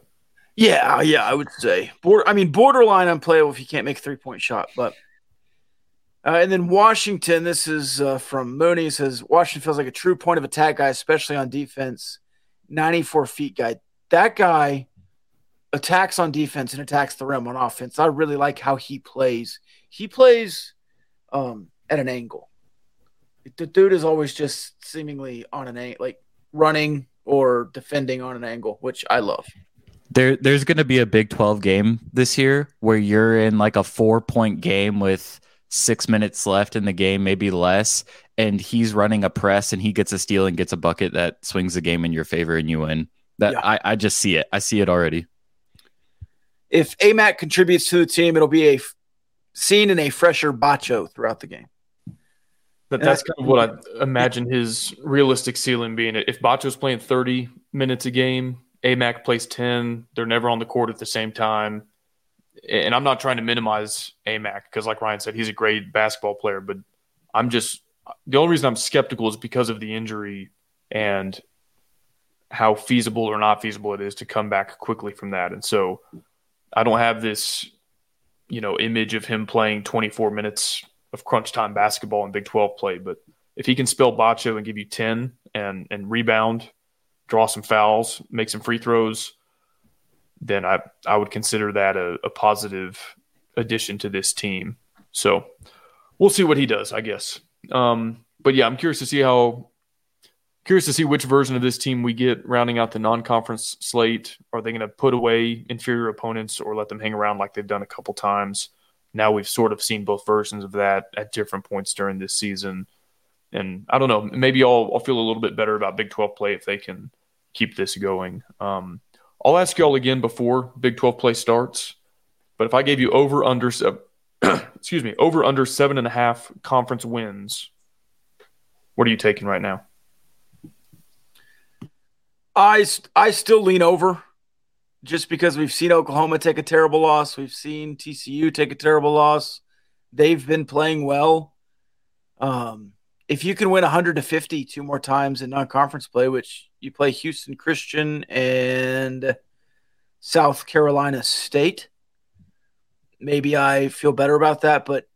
Yeah, yeah, I would say. Border, I mean, borderline unplayable if you can't make a three point shot. But uh, and then Washington, this is uh, from Mooney says Washington feels like a true point of attack guy, especially on defense. 94 feet guy. That guy attacks on defense and attacks the rim on offense. I really like how he plays. He plays um, at an angle. The dude is always just seemingly on an angle, like running or defending on an angle, which I love there there's going to be a Big 12 game this year where you're in like a 4 point game with 6 minutes left in the game, maybe less, and he's running a press and he gets a steal and gets a bucket that swings the game in your favor and you win. That yeah. I I just see it. I see it already. If Aimaq contributes to the team, it'll be a f- seen in a fresher Batcho throughout the game. But that's kind of what I imagine his realistic ceiling being. If Batcho's playing 30 minutes a game, Aimaq plays 10. They're never on the court at the same time. And I'm not trying to minimize Aimaq because, like Ryan said, he's a great basketball player. But I'm just the only reason I'm skeptical is because of the injury and how feasible or not feasible it is to come back quickly from that. And so I don't have this, you know, image of him playing 24 minutes of crunch time basketball in Big 12 play. But if he can spell Batcho and give you 10 and and rebound draw some fouls, make some free throws, then I I would consider that a, a positive addition to this team. So we'll see what he does, I guess. Um, but yeah, I'm curious to see how curious to see which version of this team we get rounding out the non-conference slate. Are they going to put away inferior opponents or let them hang around like they've done a couple times? Now we've sort of seen both versions of that at different points during this season. And I don't know, maybe I'll, I'll feel a little bit better about Big 12 play if they can keep this going. Um, I'll ask y'all again before Big 12 play starts, but if I gave you over under, [CLEARS THROAT] excuse me, over under seven and a half conference wins. What are you taking right now? I I still lean over, just because we've seen Oklahoma take a terrible loss. We've seen TCU take a terrible loss. They've been playing well. Um, if you can win 100 to 50 two more times in non-conference play, which you play Houston Christian and South Carolina State, maybe I feel better about that. But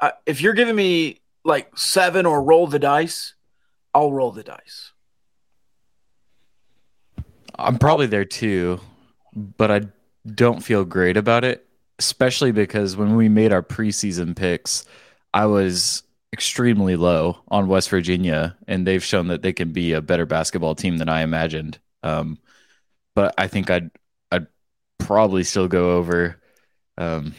I, if you're giving me like seven or roll the dice, I'll roll the dice. I'm probably there too, but I don't feel great about it, especially because when we made our preseason picks, I was extremely low on West Virginia, and they've shown that they can be a better basketball team than I imagined. Um, but I think I'd I'd probably still go over. Um,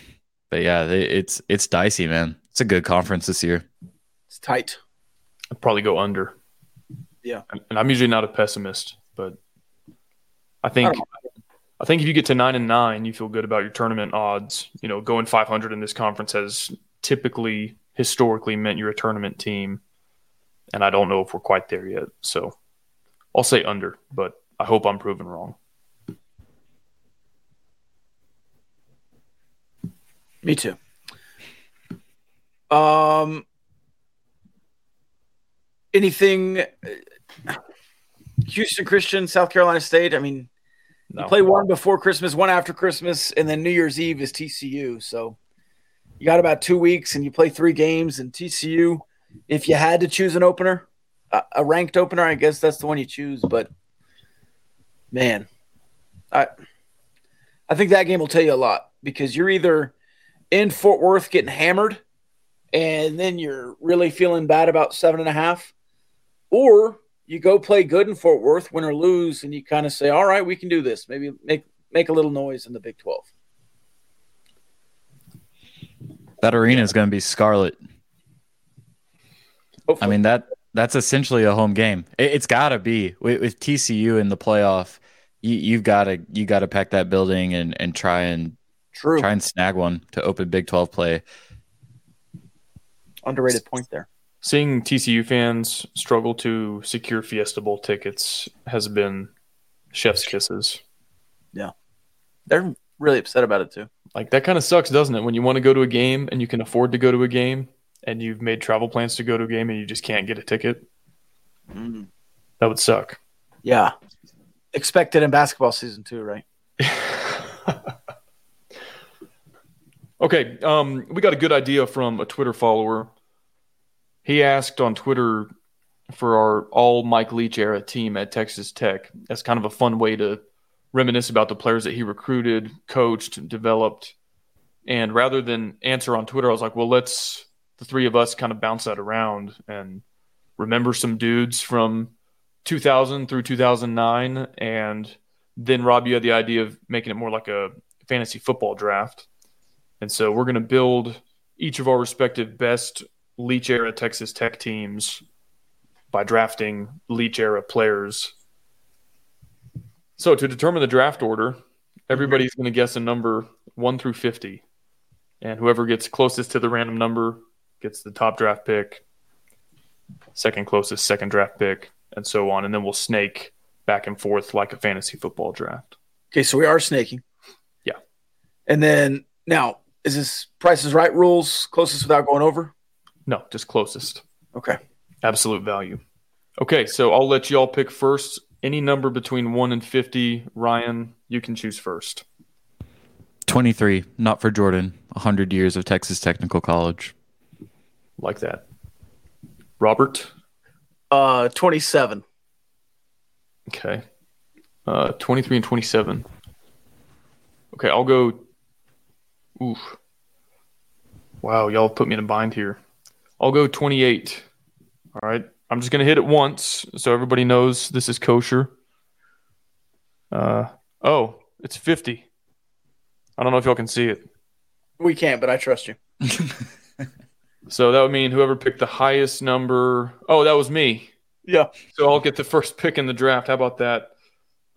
but yeah, they, it's it's dicey, man. It's a good conference this year. It's tight. I'd probably go under. Yeah. And I'm usually not a pessimist, but I think I think if you get to nine and nine, you feel good about your tournament odds. You know, going 500 in this conference has typically historically meant you're a tournament team, and I don't know if we're quite there yet. So I'll say under, but I hope I'm proven wrong. Me too. Um, anything? Houston Christian, South Carolina State. I mean, No. you play one before Christmas, one after Christmas, and then New Year's Eve is TCU. So you got about two weeks, and you play three games. And TCU, if you had to choose an opener, a, ranked opener, I guess that's the one you choose. But man, I I think that game will tell you a lot because you're either in Fort Worth getting hammered, and then you're really feeling bad about seven and a half, or you go play good in Fort Worth, win or lose, and you kind of say, "All right, we can do this." Maybe make make a little noise in the Big Twelve. That arena is going to be scarlet. I mean that that's essentially a home game. It, it's got to be with, with TCU in the playoff. You, you've got to you got to pack that building and and try and True. try and snag one to open Big Twelve play. Underrated point there. Seeing TCU fans struggle to secure Fiesta Bowl tickets has been chef's kisses. Yeah, they're really upset about it too. Like that kind of sucks, doesn't it? When you want to go to a game and you can afford to go to a game and you've made travel plans to go to a game and you just can't get a ticket. Mm. That would suck. Yeah, expected in basketball season too, right? [LAUGHS] Okay, um, we got a good idea from a Twitter follower. He asked on Twitter for our all Mike Leach era team at Texas Tech. That's kind of a fun way to reminisce about the players that he recruited, coached, developed. And rather than answer on Twitter, I was like, well, let's the three of us kind of bounce that around and remember some dudes from 2000 through 2009. And then, Rob, you had the idea of making it more like a fantasy football draft. And so we're going to build each of our respective best Leach era Texas Tech teams by drafting Leach era players. So to determine the draft order, everybody's mm-hmm. going to guess a number 1 through 50. And whoever gets closest to the random number gets the top draft pick, second closest second draft pick, and so on. And then we'll snake back and forth like a fantasy football draft. Okay, so we are snaking. Yeah. And then now, is this Price is Right rules closest without going over? No, just closest. Okay. Absolute value. Okay, so I'll let you all pick first. Any number between 1 and 50. Ryan, you can choose first. Twenty three, not for Jordan. hundred years of Texas Technical College. Like that. Robert? Uh, 27. Okay. Uh, 23 and 27. Okay, I'll go. Oof. Wow, y'all put me in a bind here. I'll go 28. All right. I'm just going to hit it once so everybody knows this is kosher. Uh, oh, it's 50. I don't know if y'all can see it. We can't, but I trust you. [LAUGHS] So that would mean whoever picked the highest number. Oh, that was me. Yeah. So I'll get the first pick in the draft. How about that?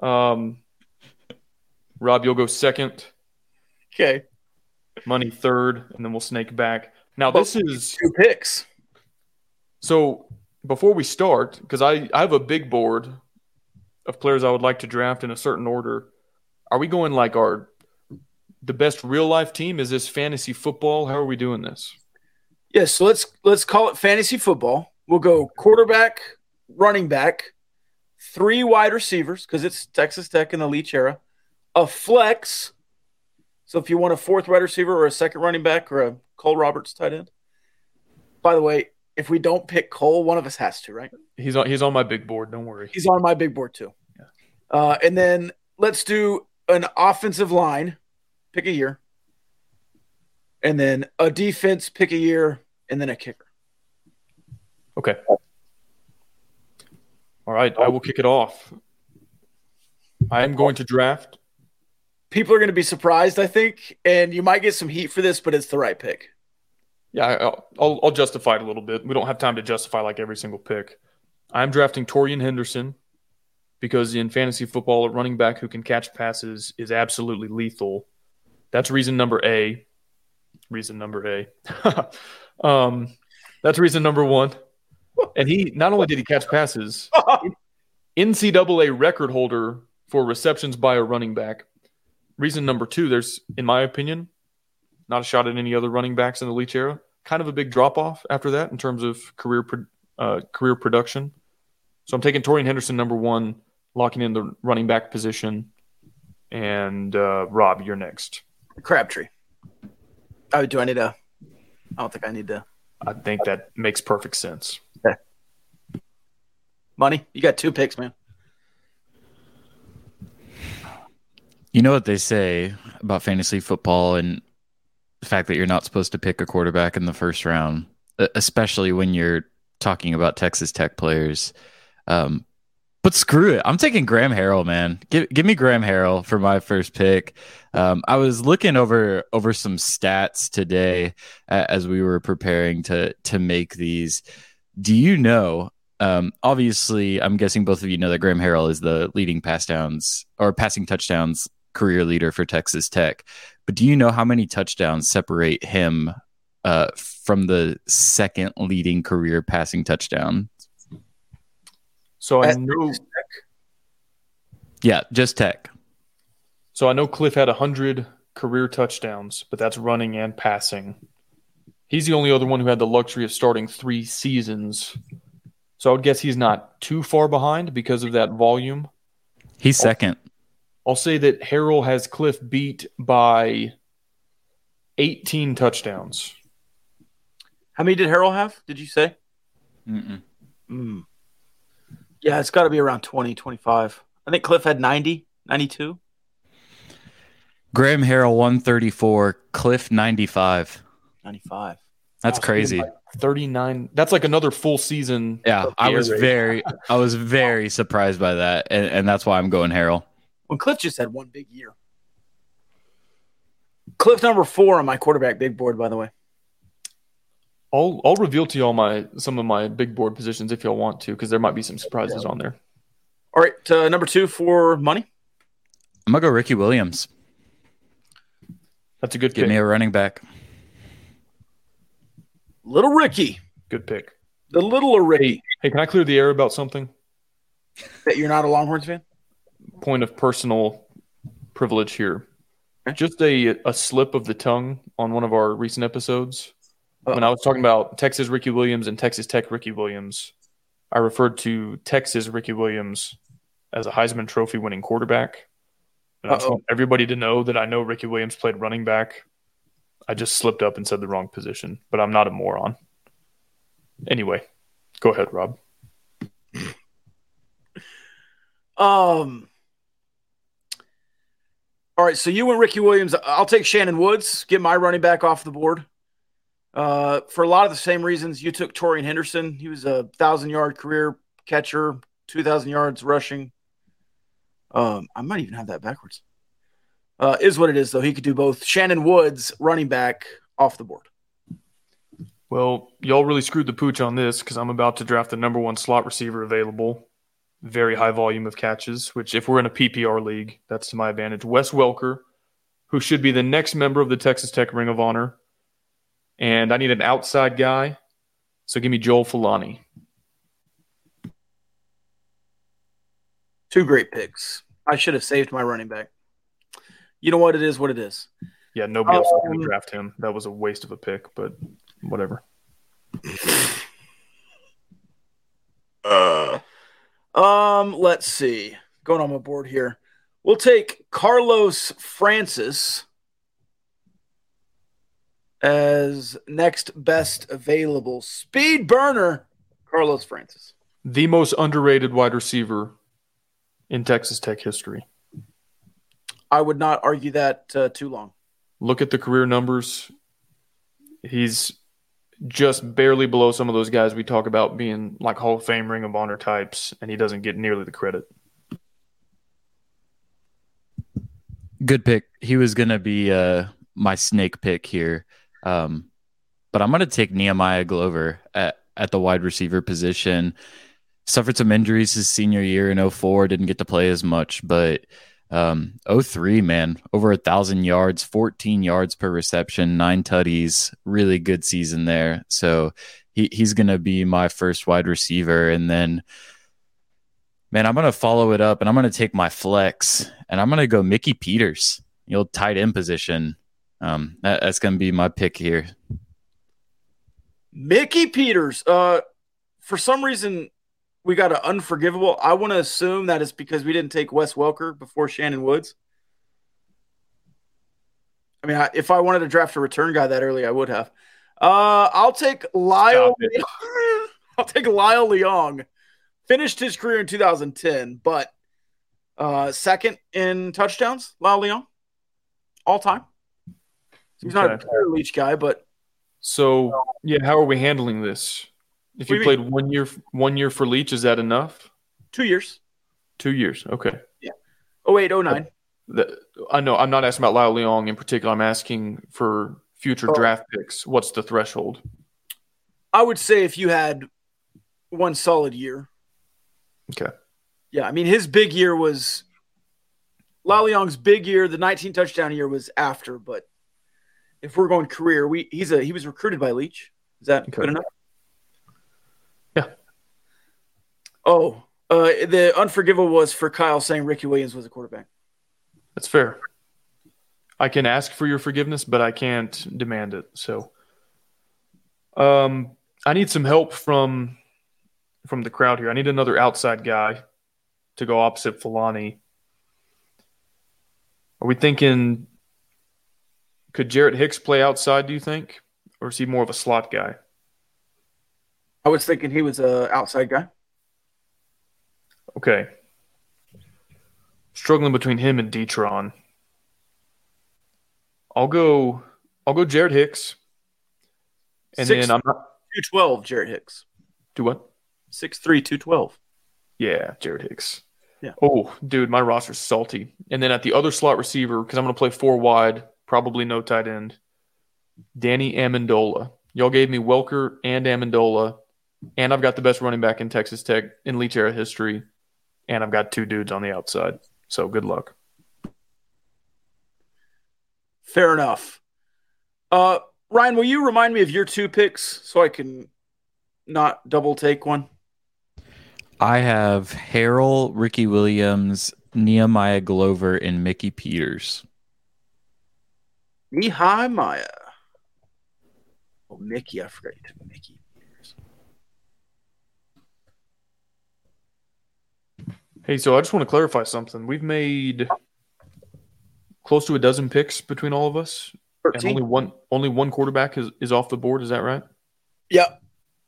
Um, Rob, you'll go second. Okay. Money third, and then we'll snake back. Now this is two picks. So before we start, because I, I have a big board of players I would like to draft in a certain order. Are we going like our the best real life team? Is this fantasy football? How are we doing this? Yes, so let's let's call it fantasy football. We'll go quarterback, running back, three wide receivers because it's Texas Tech in the Leach era, a flex. So if you want a fourth wide receiver or a second running back or a Cole Roberts tight end. By the way, if we don't pick Cole, one of us has to, right? He's on he's on my big board. Don't worry. He's on my big board too. Uh, and then let's do an offensive line, pick a year, and then a defense, pick a year, and then a kicker. Okay. All right, I will kick it off. I am going to draft. People are going to be surprised, I think, and you might get some heat for this, but it's the right pick. Yeah, I'll, I'll, I'll justify it a little bit. We don't have time to justify like every single pick. I'm drafting Taurean Henderson because in fantasy football, a running back who can catch passes is absolutely lethal. That's reason number A. Reason number A. [LAUGHS] um, that's reason number one. And he not only did he catch passes, [LAUGHS] NCAA record holder for receptions by a running back. Reason number two, there's, in my opinion, not a shot at any other running backs in the Leach era. Kind of a big drop off after that in terms of career uh, career production. So I'm taking Taurean Henderson number one, locking in the running back position. And uh, Rob, you're next. Crabtree. Oh, do I need to? I don't think I need to. I think that makes perfect sense. Okay. Money, you got two picks, man. You know what they say about fantasy football and the fact that you're not supposed to pick a quarterback in the first round, especially when you're talking about Texas Tech players. Um, but screw it, I'm taking Graham Harrell, man. Give give me Graham Harrell for my first pick. Um, I was looking over over some stats today as we were preparing to to make these. Do you know um, obviously, I'm guessing both of you know that Graham Harrell is the leading pass downs or passing touchdowns career leader for Texas Tech. But do you know how many touchdowns separate him uh, from the second leading career passing touchdown? So I know. Yeah, just Tech. So I know Cliff had 100 career touchdowns, but that's running and passing. He's the only other one who had the luxury of starting three seasons. So I would guess he's not too far behind because of that volume. He's second. I'll say that Harrell has Cliff beat by 18 touchdowns. How many did Harrell have? Did you say? Mm-mm. Mm. Yeah, it's got to be around 20, 25. I think Cliff had 90, 92. Graham Harrell 134, Cliff 95. 95. That's crazy. 39. That's like another full season. Yeah, I was very I was very surprised by that and, and that's why I'm going Harrell. When Cliff just had one big year. Cliff number four on my quarterback big board, by the way. I'll I'll reveal to y'all my some of my big board positions if y'all want to, because there might be some surprises on there. All right, uh, number two for money. I'm gonna go Ricky Williams. That's a good Give pick. me a running back. Little Ricky. Good pick. The little Ricky. Hey, can I clear the air about something? That you're not a Longhorns fan? Point of personal privilege here. Just a a slip of the tongue on one of our recent episodes. When I was talking about Texas Ricky Williams and Texas Tech Ricky Williams, I referred to Texas Ricky Williams as a Heisman Trophy winning quarterback. And I want everybody to know that I know Ricky Williams played running back. I just slipped up and said the wrong position, but I'm not a moron. Anyway, go ahead, Rob. Um. All right, so you and Ricky Williams. I'll take Shannon Woods. Get my running back off the board. Uh, for a lot of the same reasons, you took Taurean Henderson. He was a thousand yard career catcher, two thousand yards rushing. Um, I might even have that backwards. Uh, is what it is though. He could do both. Shannon Woods, running back, off the board. Well, y'all really screwed the pooch on this because I'm about to draft the number one slot receiver available. Very high volume of catches, which if we're in a PPR league, that's to my advantage. Wes Welker, who should be the next member of the Texas Tech Ring of Honor. And I need an outside guy. So give me Joel Filani. Two great picks. I should have saved my running back. You know what? It is what it is. Yeah, nobody else was Um, to draft him. That was a waste of a pick, but whatever. Uh, um, let's see. Going on my board here. We'll take Carlos Francis as next best available speed burner. Carlos Francis. The most underrated wide receiver in Texas Tech history. I would not argue that uh, too long. Look at the career numbers. He's just barely below some of those guys we talk about being like Hall of Fame, Ring of Honor types, and he doesn't get nearly the credit. Good pick. He was gonna be uh my snake pick here. Um but I'm gonna take Nehemiah Glover at, at the wide receiver position. Suffered some injuries his senior year in 04, didn't get to play as much, but um 03, man, over a thousand yards, 14 yards per reception, nine tutties, really good season there. So he, he's gonna be my first wide receiver. And then Man, I'm gonna follow it up, and I'm gonna take my flex, and I'm gonna go Mickey Peters, the old tight end position. Um, that, that's gonna be my pick here. Mickey Peters. Uh, for some reason, we got an unforgivable. I want to assume that it's because we didn't take Wes Welker before Shannon Woods. I mean, I, if I wanted to draft a return guy that early, I would have. Uh, I'll take Lyle. [LAUGHS] I'll take Lyle Leong. Finished his career in 2010, but uh, second in touchdowns. Lyle Leong, all time. He's not a Okay. leech guy, but So yeah, how are we handling this? If you you played one year, one year for Leach, is that enough? two years. Two years, okay. Yeah. Oh eight, oh nine. The, I know I'm not asking about Lyle Leong in particular. I'm asking for future Oh. draft picks. What's the threshold? I would say if you had one solid year. Okay. Yeah, I mean his big year was Lyle Leong's big year. The 19 touchdown year was after, but if we're going career, we he's a he was recruited by Leach. Is that Okay. good enough? Yeah. Oh, uh, the unforgivable was for Kyle saying Ricky Williams was a quarterback. That's fair. I can ask for your forgiveness, but I can't demand it. So, um, I need some help from from the crowd here. I need another outside guy to go opposite Filani. Are we thinking? Could Jarrett Hicks play outside? Do you think, or is he more of a slot guy? I was thinking he was a outside guy. Okay. Struggling between him and Detron. I'll go. I'll go Jarrett Hicks, and Six- then I'm not. 212, Jarrett Hicks. Do what? 6'3", 212. Yeah, Jarrett Hicks. Yeah. Oh, dude, my roster's salty. And then at the other slot receiver, because I'm going to play four wide, probably no tight end. Danny Amendola. Y'all gave me Welker and Amendola, and I've got the best running back in Texas Tech in Leach era history, and I've got two dudes on the outside. So good luck. Fair enough. Uh, Ryan, will you remind me of your two picks so I can not double take one? I have Harrell, Ricky Williams, Nehemiah Glover, and Mickey Peters. Mihai Maya. Oh, Mickey. I forgot you took Mickey. Hey, so I just want to clarify something. We've made close to a dozen picks between all of us, and only one only one quarterback is, is off the board. Is that right? Yep.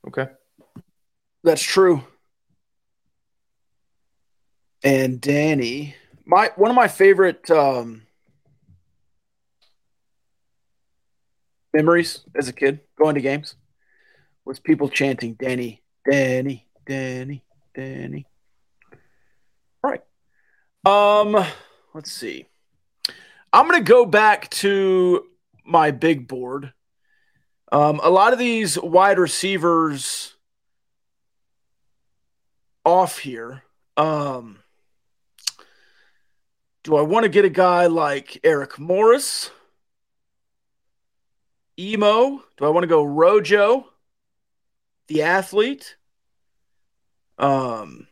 Okay. that's true. And Danny, my one of my favorite um, memories as a kid going to games was people chanting Danny, Danny, Danny, Danny. Um, let's see. I'm gonna go back to my big board. Um, a lot of these wide receivers off here. Um, Do I want to get a guy like Eric Morris? Emo? Do I want to go Rojo? The athlete? Um,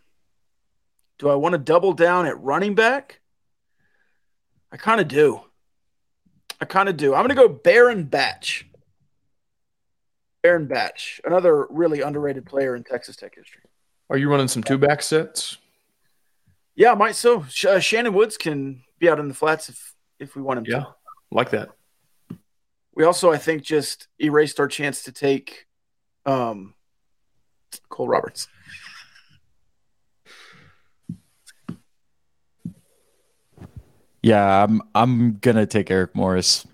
do I want to double down at running back? I kind of do. I kind of do. I'm going to go Baron Batch. Baron Batch, another really underrated player in Texas Tech history. Are you running some two back sets? Yeah, I might so. Uh, Shannon Woods can be out in the flats if if we want him Yeah, to. like that. We also, I think, just erased our chance to take um, Cole Roberts. Yeah, I'm I'm gonna take Eric Morris.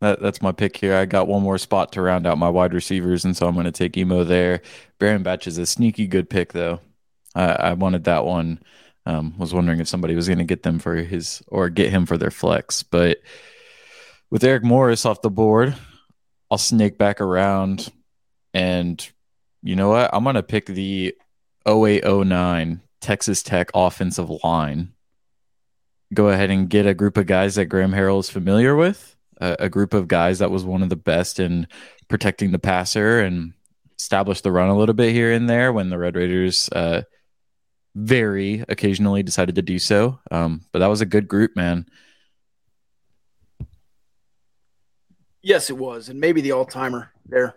That that's my pick here. I got one more spot to round out my wide receivers, and so I'm gonna take Emo there. Baron Batch is a sneaky good pick, though. I, I wanted that one. Um, was wondering if somebody was gonna get them for his or get him for their flex, but with Eric Morris off the board, I'll snake back around, and you know what? I'm gonna pick the 0809 Texas Tech offensive line go ahead and get a group of guys that Graham Harrell is familiar with, a, a, group of guys that was one of the best in protecting the passer and establish the run a little bit here and there when the Red Raiders uh, very occasionally decided to do so. Um, but that was a good group, man. Yes, it was, and maybe the all timer there.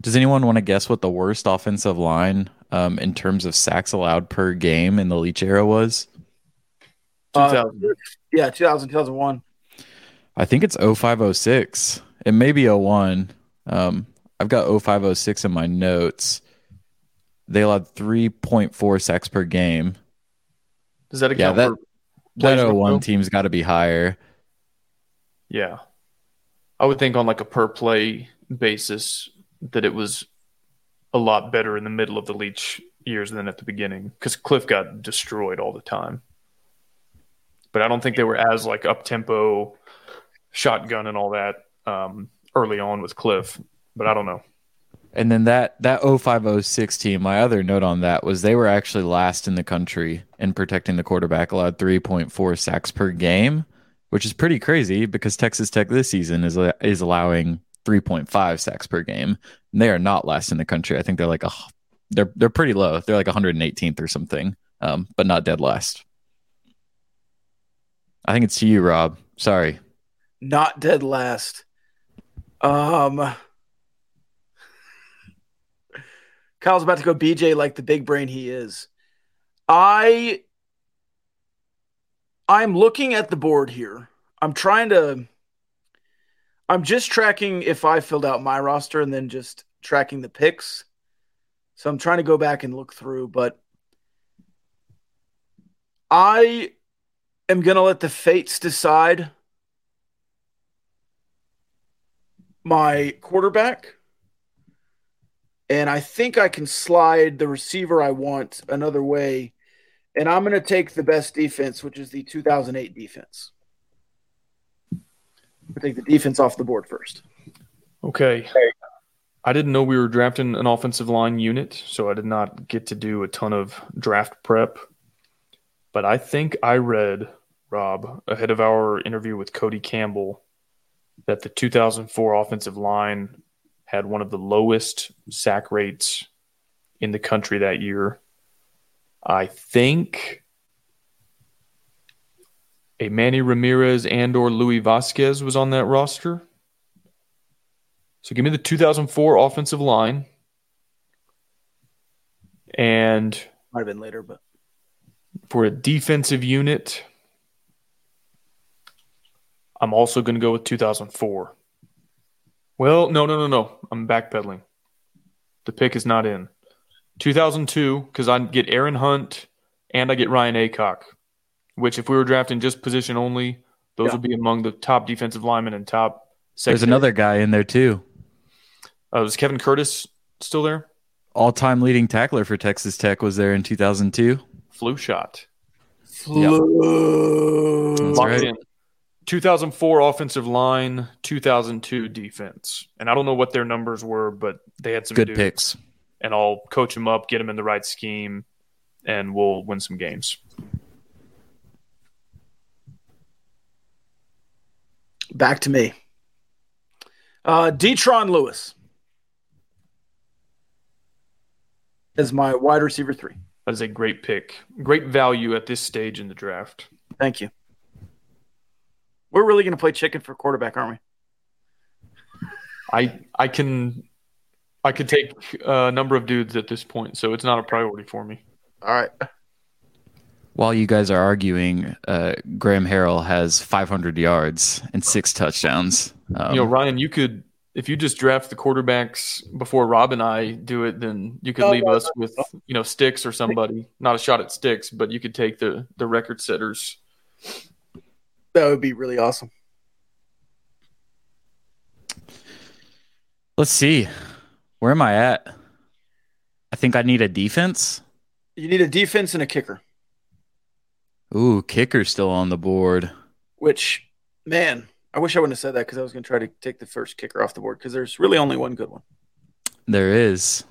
Does anyone want to guess what the worst offensive line um, in terms of sacks allowed per game in the Leach era was? 2000. Uh, yeah, 2000, 2001. I think it's 0506. It may be 01. Um, I've got 0506 in my notes. They allowed 3.4 sacks per game. Does that yeah, account that, for that 01 team's got to be higher. Yeah. I would think on like a per play basis that it was a lot better in the middle of the Leach years than at the beginning because Cliff got destroyed all the time but I don't think they were as like up tempo, shotgun and all that um, early on with Cliff. But I don't know. And then that that 0506 team, my other note on that was they were actually last in the country in protecting the quarterback, allowed 3.4 sacks per game, which is pretty crazy because Texas Tech this season is is allowing 3.5 sacks per game. And they are not last in the country. I think they're like a they're they're pretty low. They're like 118th or something, um, but not dead last. I think it's to you, Rob. Sorry. Not dead last. Um Kyle's about to go BJ like the big brain he is. I I'm looking at the board here. I'm trying to I'm just tracking if I filled out my roster and then just tracking the picks. So I'm trying to go back and look through, but I am going to let the fates decide my quarterback. And I think I can slide the receiver I want another way. And I'm going to take the best defense, which is the 2008 defense. I take the defense off the board first. Okay. I didn't know we were drafting an offensive line unit, so I did not get to do a ton of draft prep. But I think I read Rob, ahead of our interview with Cody Campbell, that the 2004 offensive line had one of the lowest sack rates in the country that year. I think a Manny Ramirez and or Louis Vasquez was on that roster. So give me the 2004 offensive line. And might have been later, but for a defensive unit, I'm also going to go with 2004. Well, no, no, no, no. I'm backpedaling. The pick is not in. 2002, because I get Aaron Hunt and I get Ryan Aycock, which if we were drafting just position only, those yeah. would be among the top defensive linemen and top. There's another guy in there too. Uh, was Kevin Curtis still there? All-time leading tackler for Texas Tech was there in 2002. Flu shot. Flu. Yep. That's right. 2004 offensive line, 2002 defense. And I don't know what their numbers were, but they had some good picks. And I'll coach them up, get them in the right scheme, and we'll win some games. Back to me. Uh, Detron Lewis is my wide receiver three. That is a great pick. Great value at this stage in the draft. Thank you. We're really going to play chicken for quarterback, aren't we? I I can I could take a number of dudes at this point, so it's not a priority for me. All right. While you guys are arguing, uh, Graham Harrell has 500 yards and six touchdowns. Um, you know, Ryan, you could if you just draft the quarterbacks before Rob and I do it, then you could No, leave no, us with you know Sticks or somebody. Not a shot at Sticks, but you could take the the record setters. That would be really awesome. let's see. Where am I at? I think I need a defense. You need a defense and a kicker, Ooh, kicker's still on the board. which, man, I wish I wouldn't have said that because I was going to try to take the first kicker off the board because there's really only one good one. There is.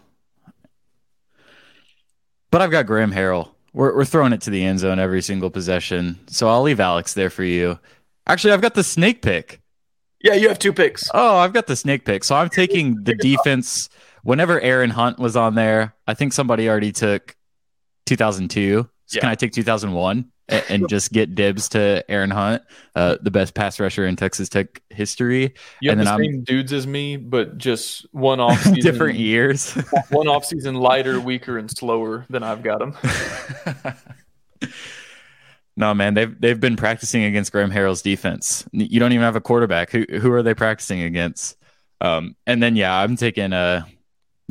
But I've got Graham Harrell. We're, we're throwing it to the end zone every single possession. So I'll leave Alex there for you. Actually, I've got the snake pick. Yeah, you have two picks. Oh, I've got the snake pick. So I'm taking the [LAUGHS] defense. Whenever Aaron Hunt was on there, I think somebody already took 2002. So Yeah. can I take 2001 and, and just get dibs to Aaron Hunt, uh, the best pass rusher in Texas Tech history? You have And the then I'm- same dudes as me, but just one [LAUGHS] off season, Different years. [LAUGHS] one off season lighter, weaker, and slower than I've got them. [LAUGHS] No, man, they've they've been practicing against Graham Harrell's defense. You don't even have a quarterback. Who who are they practicing against? Um, and then yeah, I'm taking uh,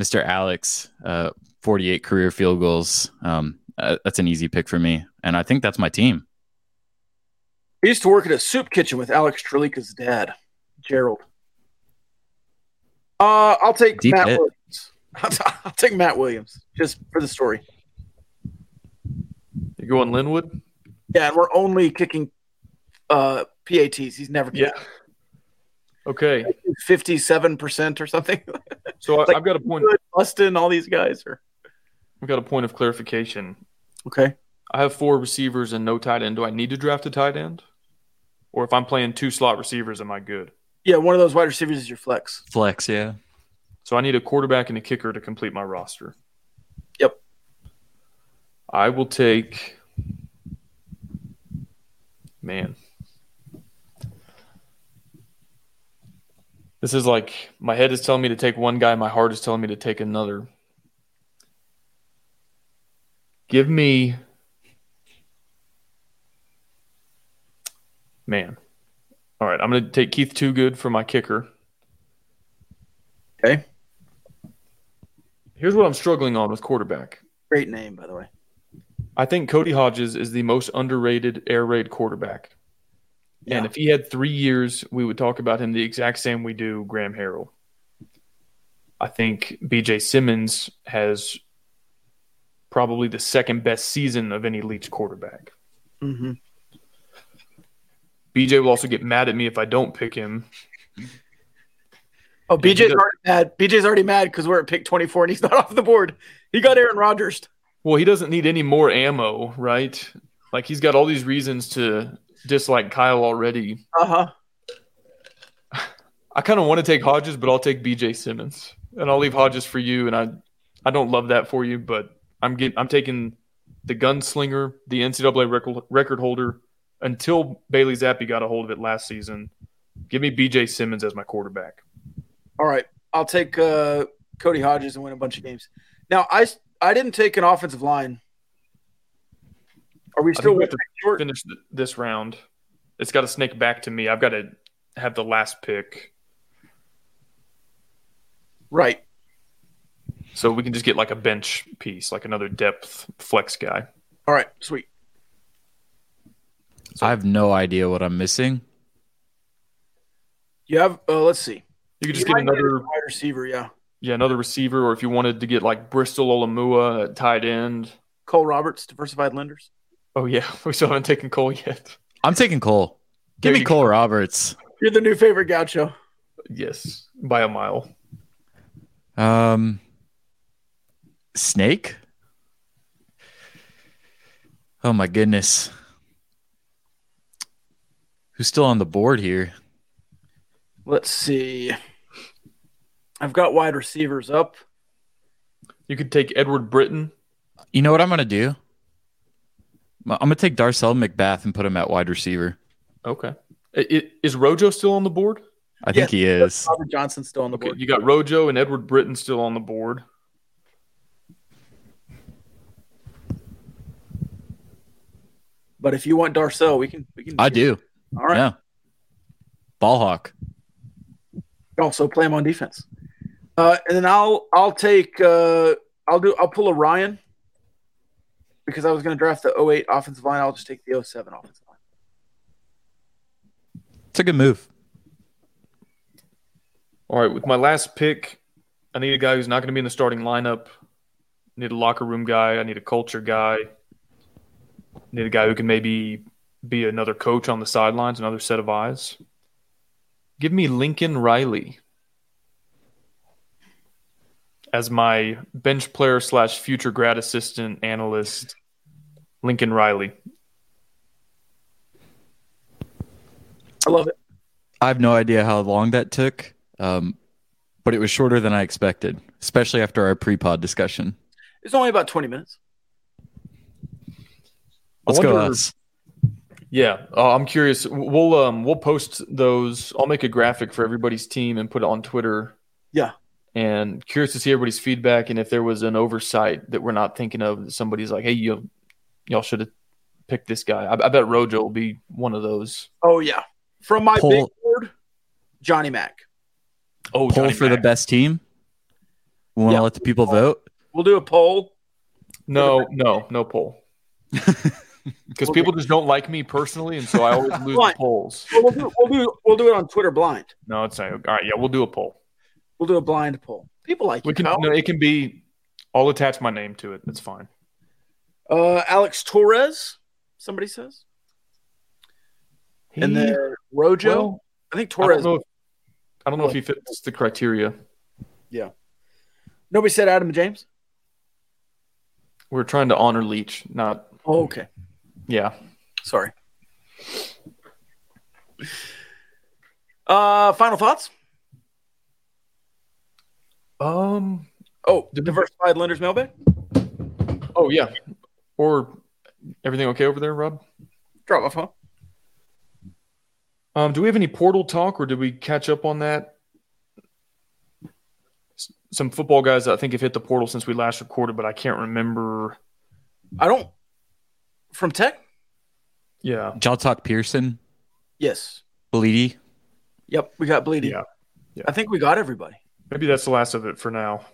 Mr. Alex, uh, 48 career field goals. Um, uh, that's an easy pick for me, and I think that's my team. I used to work at a soup kitchen with Alex Trlica's dad, Gerald. Uh, I'll take Deep Matt hit. Williams. [LAUGHS] I'll take Matt Williams just for the story. You going Linwood? Yeah, and we're only kicking uh, PATs. He's never Yeah. Okay. fifty-seven percent or something. So I, Like- I've got a point. Good, Bustin, all these guys are I've got a point of clarification. Okay. I have four receivers and no tight end. Do I need to draft a tight end? Or if I'm playing two slot receivers, am I good? Yeah, one of those wide receivers is your flex. Flex, yeah. So I need a quarterback and a kicker to complete my roster. Yep. I will take. Man. This is like my head is telling me to take one guy, my heart is telling me to take another. Give me. Man. All right, I'm going to take Keith Too Good for my kicker. Okay, Here's what I'm struggling on with quarterback. great name by the way. I think Cody Hodges is the most underrated air raid quarterback. Yeah. And if he had three years, we would talk about him the exact same we do Graham Harrell. I think BJ Symons has probably the second best season of any Leach quarterback. Mm-hmm. BJ will also get mad at me if I don't pick him. Oh, BJ's already mad. BJ's already mad because we're at pick twenty-four and he's [LAUGHS] not off the board. He got Aaron Rodgers. Well, he doesn't need any more ammo, right? Like he's got all these reasons to dislike Kyle already. Uh huh. I kind of want to take Hodges, but I'll take BJ Symons, and I'll leave Hodges for you. And I, I don't love that for you, but I'm get, I'm taking the gunslinger, the NCAA record, record holder, until Bailey Zappe got a hold of it last season. Give me BJ Symons as my quarterback. All right, I'll take uh, Cody Hodges and win a bunch of games. Now, I I didn't take an offensive line. Are we still we with have to short? finish this round. It's got to snake back to me. I've got to have the last pick, Right. So we can just get like a bench piece, like another depth flex guy. All right. Sweet. I have no idea what I'm missing. You have. Uh, let's see. You could just You get might need a another wide receiver. Yeah. Yeah, another receiver, or if you wanted to get like Bristol Olamua at tight end. Cole Roberts, diversified lenders. Oh yeah, [LAUGHS] we still haven't taken Cole yet. I'm taking Cole. Give There me you Cole Roberts. You're the new favorite gaucho. Yes, by a mile. Um, Snake. Oh my goodness. Who's still on the board here? Let's see. I've got wide receivers up. You could take Edward Britton. You know what I'm gonna do? I'm gonna take Darcel McBath and put him at wide receiver. Okay. I- I- Is Rojo still on the board? I think he is. Robert Johnson's still on the Okay, board. you got Rojo and Edward Britton still on the board. But if you want Darcel, we can. We can. I do. All right. Yeah. Ball hawk. Also play him on defense. Uh, and then I'll I'll take uh, I'll do I'll pull a Ryan because I was going to draft the 08 offensive line. I'll just take the 07 offensive line. It's a good move. All right, with my last pick, I need a guy who's not going to be in the starting lineup. I need a locker room guy. I need a culture guy. I need a guy who can maybe be another coach on the sidelines, another set of eyes. Give me Lincoln Riley as my bench player slash future grad assistant analyst. Lincoln Riley. I love it. I have no idea how long that took, um, but it was shorter than I expected, especially after our pre-pod discussion. It's only about 20 minutes. Let's I go us. Yeah, uh, I'm curious. We'll um we'll post those. I'll make a graphic for everybody's team and put it on Twitter. Yeah. And curious to see everybody's feedback and if there was an oversight that we're not thinking of. Somebody's like, "Hey, you y'all should have picked this guy." I, I bet Rojo will be one of those. Oh yeah. From my Pull- big board, Johnny Mack. Oh, Poll Johnny for the best team. We want to Yeah. let the people vote. We'll do a poll. No, no, no poll. [LAUGHS] Because people just don't like me personally, and so I always [LAUGHS] lose the polls. Well, we'll do we'll do we'll do it on Twitter blind. No, it's not. All right, yeah, we'll do a poll. We'll do a blind poll. People like We you, can. No, it can be. I'll attach my name to it. That's fine. Uh, Alex Torres. Somebody says, and then Rojo. well, I think I don't Torres. know. If, I don't know if he fits the criteria. Yeah. Nobody said Adam James. We're trying to honor Leach, not Oh, okay. Yeah. Sorry. Uh, final thoughts. Um. Oh, the diversified lenders mailbag. Oh yeah. Or everything okay over there, Rob? Drop my phone. Um. Do we have any portal talk, or did we catch up on that? S- Some football guys, I think, have hit the portal since we last recorded, but I can't remember. I don't. From Tech. Yeah. Y'all talk Pearson, Yes. Blidi. Yep. We got Blidi. Yeah. Yeah. I think we got everybody. Maybe that's the last of it for now.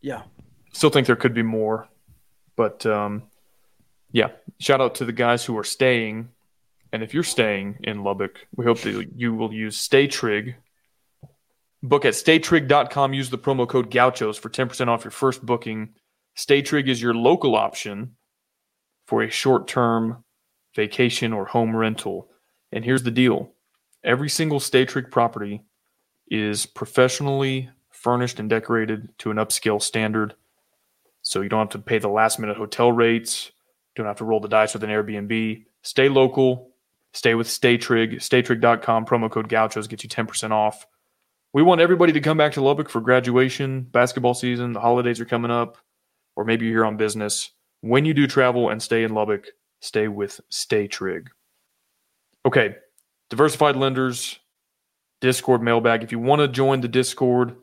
Yeah. Still think there could be more, but um, yeah. Shout out to the guys who are staying, and if you're staying in Lubbock, we hope that you will use StayTrig. Book at StayTrig.com. Use the promo code Gauchos for ten percent off your first booking. StayTrig is your local option for a short-term vacation or home rental. And here's the deal: every single StayTrig property is professionally furnished and decorated to an upscale standard. So you don't have to pay the last minute hotel rates, don't have to roll the dice with an Airbnb. Stay local, stay with StayTrig, staytrig.com, promo code Gauchos gets you 10% off. We want everybody to come back to Lubbock for graduation, basketball season, the holidays are coming up, or maybe you're here on business. When you do travel and stay in Lubbock, stay with StayTrig. Okay, diversified lenders, Discord mailbag. If you want to join the Discord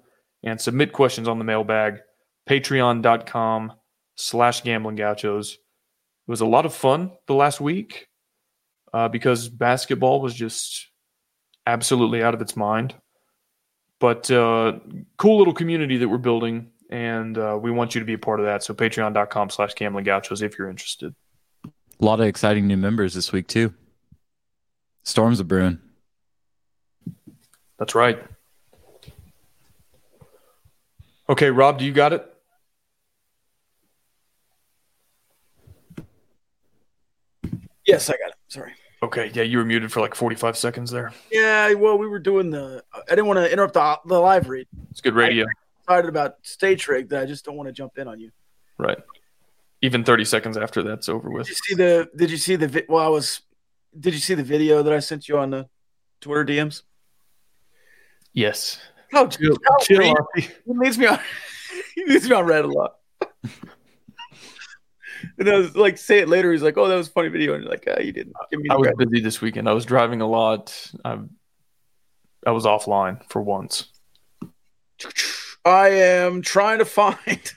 and submit questions on the mailbag, patreon.com slash gambling gauchos. It was a lot of fun the last week uh, because basketball was just absolutely out of its mind. But uh, cool little community that we're building, and uh, we want you to be a part of that. So patreon.com slash gambling gauchos if you're interested. A lot of exciting new members this week too. Storms are brewing. That's right. Okay, Rob, do you got it? Yes, I got it. Sorry. Okay, yeah, you were muted for like 45 seconds there. Yeah. Well, we were doing the. I didn't want to interrupt the, the live read. It's good radio. Excited about StayTrig that I just don't want to jump in on you. Right. Even 30 seconds after that's over with. Did you see the? Did you see the? vi- Well, I was. Did you see the video that I sent you on the Twitter DMs? Yes. How Chill, how chill, read- Auntie. [LAUGHS] He leads me on. [LAUGHS] he leads me on red a lot. [LAUGHS] and I was like, say it later. He's like, "Oh, that was a funny video," and you're like, ah, "You didn't give me." I was credit." busy this weekend. I was driving a lot. I, I was offline for once. I am trying to find.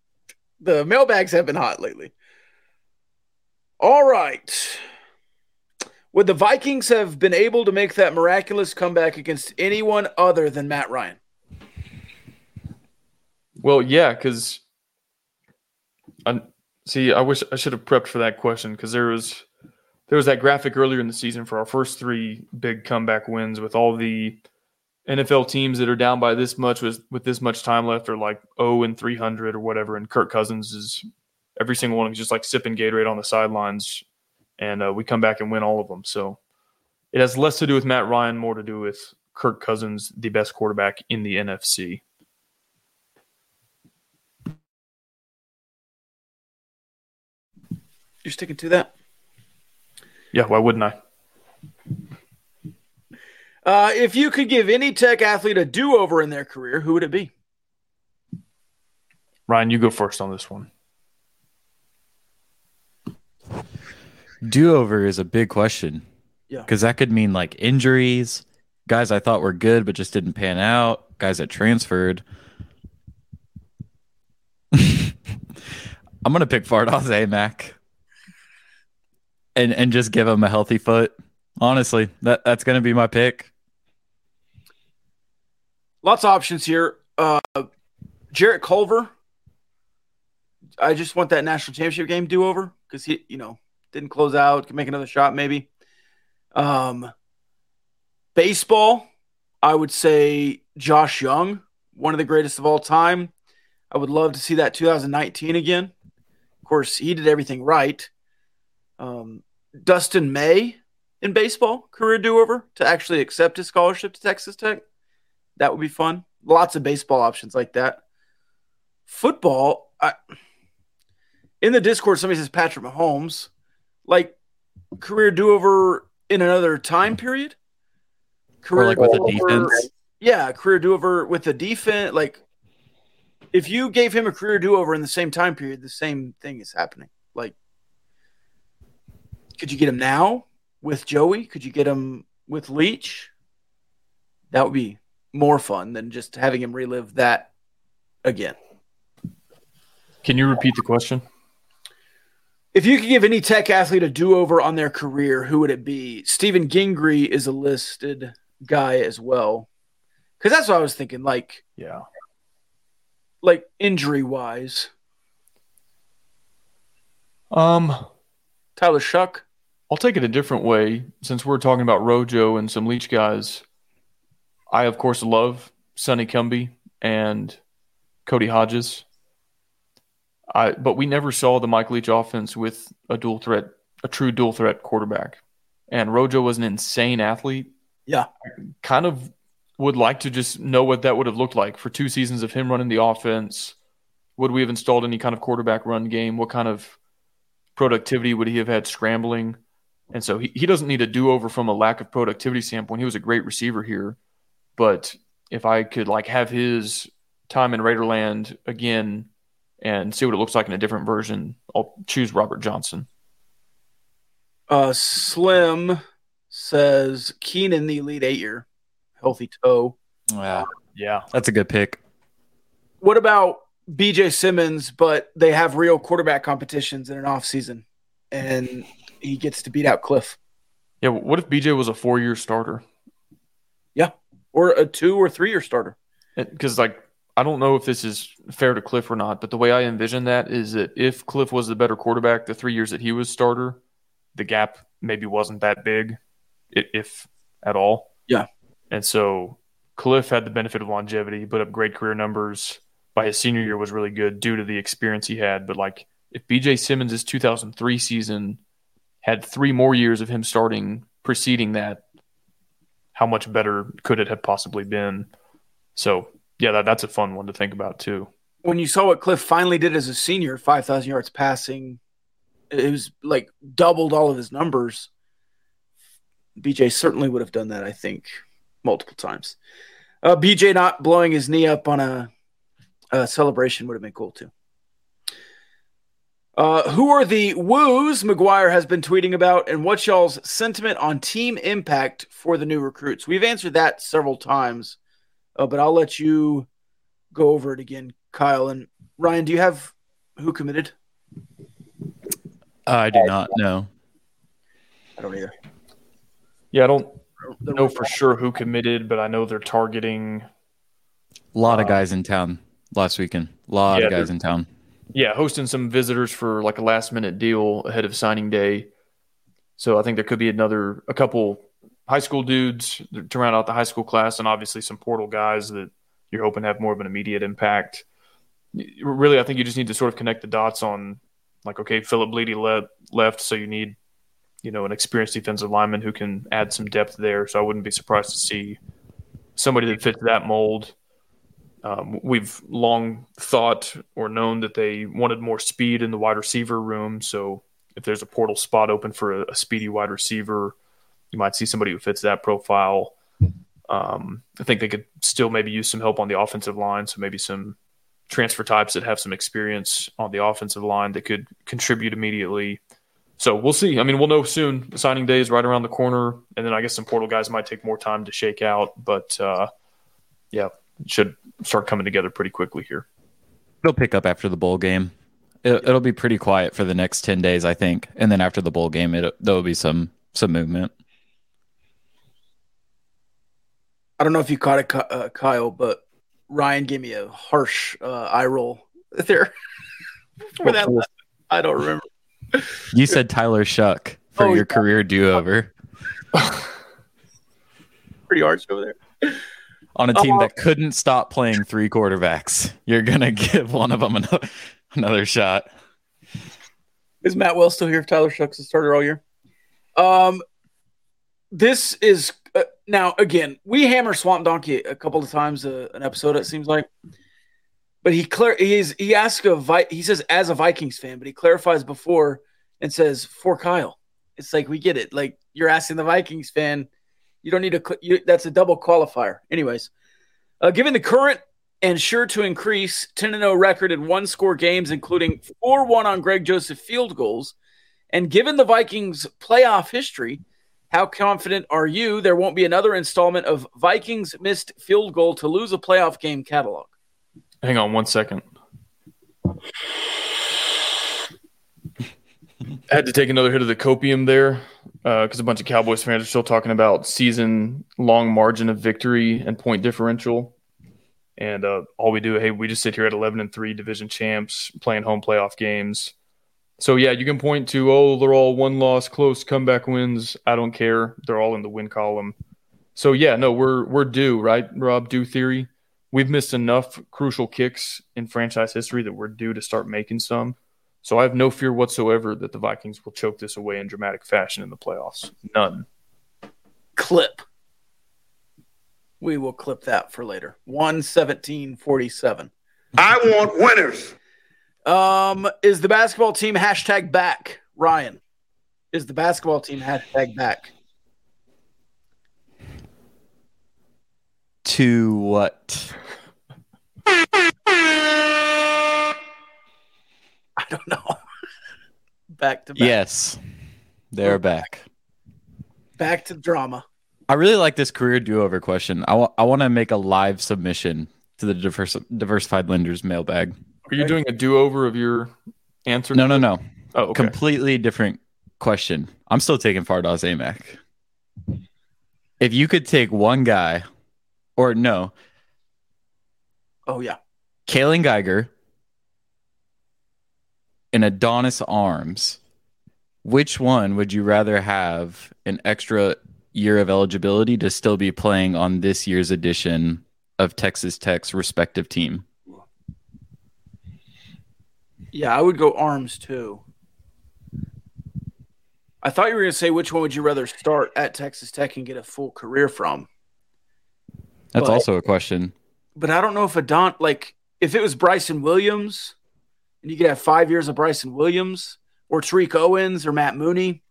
[LAUGHS] the mailbags have been hot lately. All right. Would the Vikings have been able to make that miraculous comeback against anyone other than Matt Ryan? Well, yeah, because I see. I wish I should have prepped for that question because there was there was that graphic earlier in the season for our first three big comeback wins with all the NFL teams that are down by this much with with this much time left are like oh and three hundred or whatever, and Kirk Cousins is every single one is just like sipping Gatorade on the sidelines, and uh, we come back and win all of them. So it has less to do with Matt Ryan, more to do with Kirk Cousins, the best quarterback in the NFC. You're sticking to that? Yeah, why wouldn't I? Uh, if you could give any tech athlete a do over in their career, who would it be? Ryan, you go first on this one. Do over is a big question. Yeah. Because that could mean like injuries, guys I thought were good but just didn't pan out, guys that transferred. [LAUGHS] I'm gonna pick Fardaws Aimaq. And and just give him a healthy foot. Honestly, that that's gonna be my pick. Lots of options here. Uh, Jarrett Culver. I just want that national championship game do over because he, you know, didn't close out. Can make another shot maybe. Um, baseball. I would say Josh Young, one of the greatest of all time. I would love to see that 2019 again. Of course, he did everything right. Um, Dustin May in baseball, career do over to actually accept his scholarship to Texas Tech. That would be fun. Lots of baseball options like that. Football, I, in the Discord, somebody says Patrick Mahomes, like career do over in another time period. Or like with a defense. Yeah, career do over with the defense. Like, if you gave him a career do over in the same time period, the same thing is happening. Like, could you get him now with Joey? Could you get him with Leach? That would be more fun than just having him relive that again. Can you repeat the question? If you could give any tech athlete a do over on their career, who would it be? Stephen Gingrey is a listed guy as well. Because that's what I was thinking. Like, Yeah. like injury wise, Um, Tyler Shough. I'll take it a different way since we're talking about Rojo and some Leach guys. I of course love Sonny Cumbie and Cody Hodges. I but we never saw the Mike Leach offense with a dual threat, a true dual threat quarterback. And Rojo was an insane athlete. Yeah. Kind of would like to just know what that would have looked like for two seasons of him running the offense. Would we have installed any kind of quarterback run game? What kind of productivity would he have had scrambling? And so he, he doesn't need a do over from a lack of productivity standpoint. He was a great receiver here. But if I could like have his time in Raiderland again and see what it looks like in a different version, I'll choose Robert Johnson. Uh, Slim says Keenan, the Elite Eight year, healthy toe. Yeah, Yeah. that's a good pick. What about BJ Symons, but they have real quarterback competitions in an off season and he gets to beat out Cliff? Yeah. What if BJ was a four year starter? Or a two or three year starter. Because, like, I don't know if this is fair to Cliff or not, but the way I envision that is that if Cliff was the better quarterback the three years that he was starter, the gap maybe wasn't that big, if at all. Yeah. And so Cliff had the benefit of longevity, put up great career numbers. By his senior year was really good due to the experience he had. But like if BJ Symons' 2003 season had three more years of him starting preceding that, how much better could it have possibly been? So yeah, that, that's a fun one to think about too. When you saw what Cliff finally did as a senior, 5,000 yards passing, it was like doubled all of his numbers. BJ certainly would have done that, I think, multiple times. Uh, BJ not blowing his knee up on a, a celebration would have been cool too. Uh, who are the woos McGuire has been tweeting about, and what's y'all's sentiment on team impact for the new recruits? We've answered that several times, uh, but I'll let you go over it again, Kyle. And Ryan, do you have who committed? I do not know. I don't either. Yeah, I don't know for sure who committed, but I know they're targeting. A lot of Uh, guys in town last weekend. A lot Yeah, of guys in town. Yeah, hosting some visitors for like a last minute deal ahead of signing day. So I think there could be another, a couple high school dudes to round out the high school class, and obviously some portal guys that you're hoping have more of an immediate impact. Really, I think you just need to sort of connect the dots on, like, okay, Philip Blidi le- left, so you need, you know, an experienced defensive lineman who can add some depth there. So I wouldn't be surprised to see somebody that fits that mold. Um, we've long thought or known that they wanted more speed in the wide receiver room. So if there's a portal spot open for a, a speedy wide receiver, you might see somebody who fits that profile. Um, I think they could still maybe use some help on the offensive line. So maybe some transfer types that have some experience on the offensive line that could contribute immediately. So we'll see. I mean, we'll know soon. The signing day is right around the corner, and then I guess some portal guys might take more time to shake out. But uh, yeah, should start coming together pretty quickly here. They'll pick up after the bowl game. It, it'll be pretty quiet for the next ten days, I think, and then after the bowl game, it there'll be some some movement. I don't know if you caught it, uh, Kyle, but Ryan gave me a harsh uh, eye roll there [LAUGHS] for that. last- I don't remember. You said Tyler Shough for Oh, your yeah. career do over Pretty harsh over there. On a team Uh, that couldn't stop playing three quarterbacks. You're gonna [LAUGHS] give one of them another, another shot. Is Matt Wells still here? If Tyler Shough's is starter all year. Um, this is uh, now again. We hammer Swamp Donkey a couple of times uh, an episode. It seems like, but he clear he's he asks a Vi- he says as a Vikings fan, but he clarifies before and says for Kyle. It's like we get it. Like you're asking the Vikings fan. You don't need to. You, that's a double qualifier. Anyways, uh, given the current and sure to increase 10 0 record in one score games, including 4 1 on Greg Joseph field goals. And given the Vikings' playoff history, how confident are you there won't be another installment of Vikings missed field goal to lose a playoff game catalog? Hang on one second. I had to take another hit of the copium there because a bunch of Cowboys fans are still talking about season long margin of victory and point differential. And uh, all we do, hey, we just sit here at 11 and 3 division champs playing home playoff games. So, yeah, you can point to, oh, they're all one loss, close comeback wins. I don't care. They're all in the win column. So, yeah, no, we're, we're due, right, Rob? Due theory. We've missed enough crucial kicks in franchise history that we're due to start making some. So I have no fear whatsoever that the Vikings will choke this away in dramatic fashion in the playoffs. None. Clip. We will clip that for later. 11747. I want winners. Um, is the basketball team hashtag back? Ryan. Is the basketball team hashtag back? To what? Don't know. [LAUGHS] back to back. Yes, they're back. Back to drama. I really like this career do over question. I want to make a live submission to the diverse- diversified lenders mailbag. Are you doing a do over of your answer? No, no, no. Oh, okay. Completely different question. I'm still taking Fardaws Aimaq. If you could take one guy, or no, Oh yeah. Kaylon Geiger and Adonis Arms, which one would you rather have an extra year of eligibility to still be playing on this year's edition of Texas Tech's respective team? Yeah, I would go arms too. I thought you were going to say which one would you rather start at Texas Tech and get a full career from. That's But- also a question. But I don't know if Adon like if it was Bryson Williams and you could have five years of Bryson Williams or Tariq Owens or Matt Mooney.